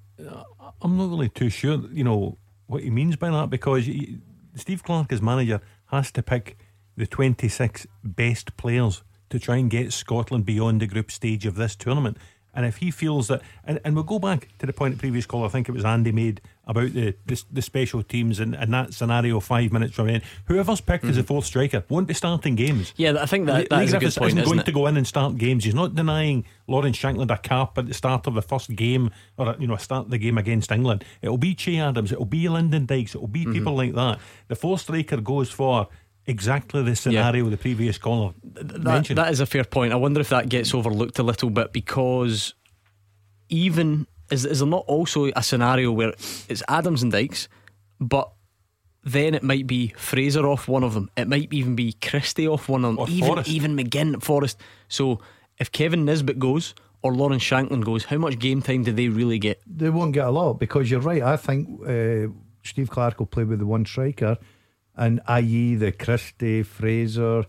I'm not really too sure. You know what he means by that because he, Steve Clarke, as manager, has to pick the 26 best players to try and get Scotland beyond the group stage of this tournament. And if he feels that, and, and we'll go back to the point of previous call, I think it was Andy made about the the, the special teams and, and that scenario five minutes from in. Whoever's picked as a mm-hmm. fourth striker won't be starting games. Yeah, I think that, that is a good point. isn't Isn't going it? to go in and start games. He's not denying Lawrence Shankland a cap at the start of the first game or you know start the game against England. It'll be Che Adams. It'll be Lyndon Dykes. It'll be mm-hmm. people like that. The fourth striker goes for exactly the scenario of the previous caller That, mentioned. that is a fair point. I wonder if that gets overlooked a little bit because even is, is there not also a scenario where it's Adams and Dykes, but then it might be Fraser off one of them. It might even be Christie off one of them. Or even Forrest. even McGinn at Forrest. So if Kevin Nisbet goes or Lawrence Shankland goes, how much game time do they really get? They won't get a lot because you're right. I think uh, Steve Clarke will play with the one striker, and i.e. the Christie, Fraser,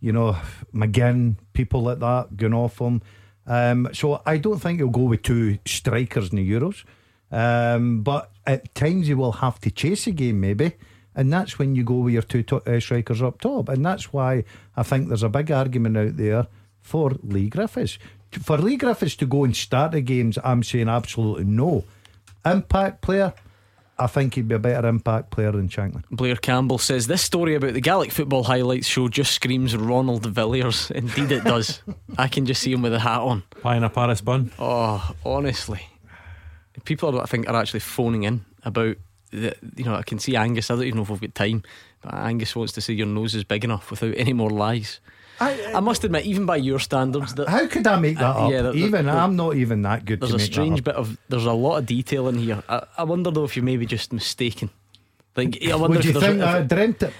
you know, McGinn, people like that him. Um, so I don't think he'll go with two strikers in the Euros. Um, but at times he will have to chase a game, maybe. And that's when you go with your two to- uh, strikers up top. And that's why I think there's a big argument out there for Leigh Griffiths. For Leigh Griffiths to go and start the games, I'm saying absolutely no. Impact player, I think he'd be a better impact player than Shankland. Blair Campbell says this story about the Gaelic football highlights show just screams Ronald Villiers. Indeed, it does. I can just see him with a hat on. Pie in a Paris bun. Oh, honestly, people I think are actually phoning in about The, you know I can see Angus. I don't even know if we've got time, but Angus wants to say your nose is big enough without any more lies. I, I must admit, even by your standards, that How could I make that Uh, up? yeah, there- even there- I'm not even that good there's to a make strange that bit of there's a lot of detail in here. I, I wonder though if you're maybe just mistaken. Like I wonder Would if you there's think a, I if- dreamt it?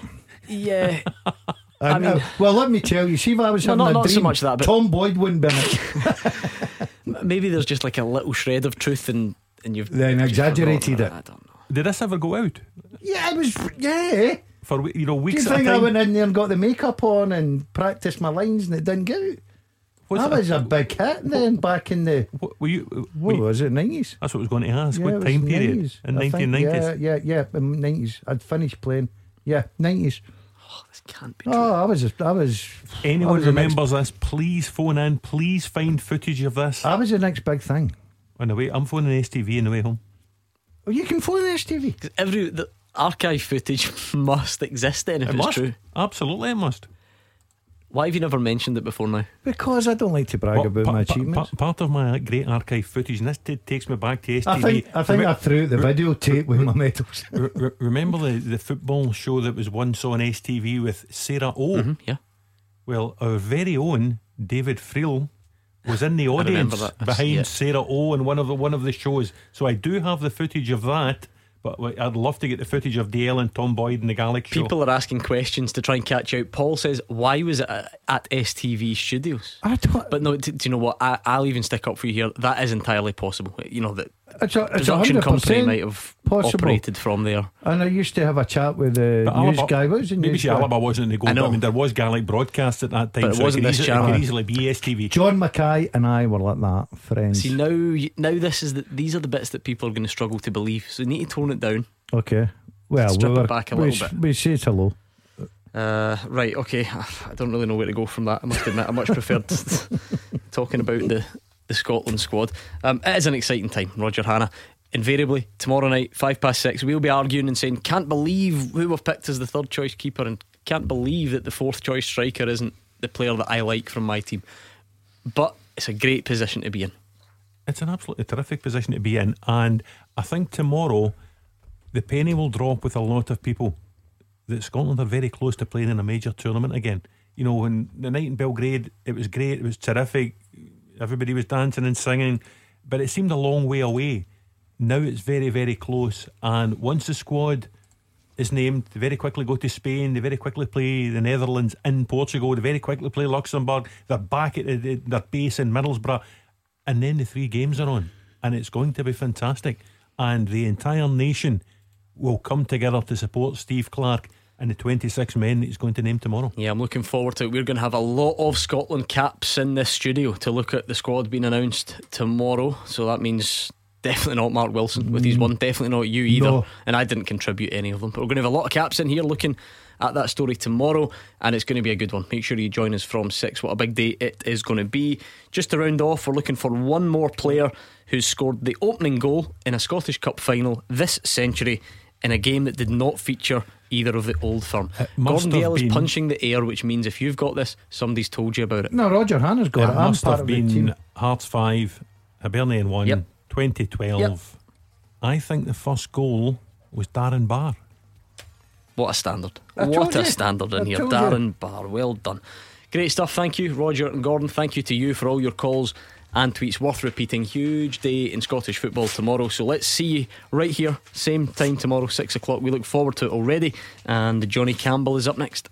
yeah. I, mean- uh, well, let me tell you. See, if I was No, having not- a not so dream, much that, but- Tom Boyd wouldn't be in it. maybe there's just like a little shred of truth and and you've Then exaggerated it. I don't know. Did this ever go out Yeah, it was. Yeah. For you know Do weeks you at a think I went in there and got the makeup on and practiced my lines and it didn't get out? Was that it- was a big hit then back in the. What, were you? Uh, were What you- was it, 90s? that's what I was going to ask. Yeah, what time period 90s, in I nineteen nineties? Yeah, yeah, yeah, in 90s. I'd finished playing. Yeah, 90s. Oh, This can't be True. Oh, I was, I was. Anyone I was the next- remembers this? Please phone in. Please find footage of this. I was the next big thing. Oh, on the way, I'm phoning STV on the way home. Oh, you can phone STV. 'Cause every the archive footage must exist then if It it's must. true. Absolutely, it must. Why have you never mentioned it before now? Because I don't like to brag Well, about pa- my pa- achievements. pa- part of my great archive footage, and this t- takes me back to STV. I think I think I threw out the videotape with my medals. Re- re- remember the, the football show that was once on STV with Sarah O? Mhm, yeah. Well, our very own David Friel was in the remember audience that. behind Yeah. Sarah O in one of the one of the shows. So I do have the footage of that, but I'd love to get the footage of Dale and Tom Boyd in the Gaelic show. People are asking questions to try and catch out. Paul says, "Why was it at at STV Studios?" I don't. But no, do, do you know what? I, I'll even stick up for you here. That is entirely possible. You know that It's a, it's production hundred company percent might have possible. operated from there. And I used to have a chat with the But news Alaba- guy. What was the Maybe news guy? Alaba wasn't in the goal. I know. I mean, there was Gaelic broadcast at that time, But it so wasn't it, could this easily, it channel. could easily be STV. John Mackay and I were like that friends. See now, now this is the, these are the bits that people are going to struggle to believe. So you need to tone it down. okay. Well, Strip we it back a we, little s- bit. we say it's hello. Uh, right, okay. I don't really know where to go from that. I must admit, I much preferred talking about the, the Scotland squad. Um, it is an exciting time, Roger Hannah. Invariably, tomorrow night, five past six, we'll be arguing and saying, can't believe who we've picked as the third choice keeper, and can't believe that the fourth choice striker isn't the player that I like from my team. But it's a great position to be in. It's an absolutely terrific position to be in, and I think tomorrow the penny will drop with a lot of people that Scotland are very close to playing in a major tournament again. You know, when the night in Belgrade, it was great, it was terrific, everybody was dancing and singing, but it seemed a long way away. Now it's very, very close, and once the squad is named, they very quickly go to Spain, they very quickly play the Netherlands in Portugal, they very quickly play Luxembourg, they're back at their base in Middlesbrough, and then the three games are on, and it's going to be fantastic. And the entire nation will come together to support Steve Clarke and the 26 men that he's going to name tomorrow. Yeah, I'm looking forward to it. We're going to have a lot of Scotland caps in this studio to look at the squad being announced tomorrow. So that means definitely not Mark Wilson with his mm. one, definitely not you either. No. And I didn't contribute any of them. But we're going to have a lot of caps in here looking at that story tomorrow, and it's going to be a good one. Make sure you join us from six. What a big day it is going to be. Just to round off, we're looking for one more player who's scored the opening goal in a Scottish Cup final this century in a game that did not feature either of the old firm. must Gordon have Dale is punching the air, which means if you've got this, somebody's told you about it. No, Roger Hannah's got it it. I'm must part have of the team. been Hearts 5, Hibernian 1, Yep. 2012. Yep. I think the first goal was Darren Barr. What a standard. I what a you. standard in I here. told you. Darren Barr, well done. Great stuff. Thank you, Roger and Gordon. Thank you to you for all your calls and tweets. Worth repeating. Huge day in Scottish football tomorrow. So let's see you right here, same time tomorrow, six o'clock. We look forward to it already. And Johnny Campbell is up next.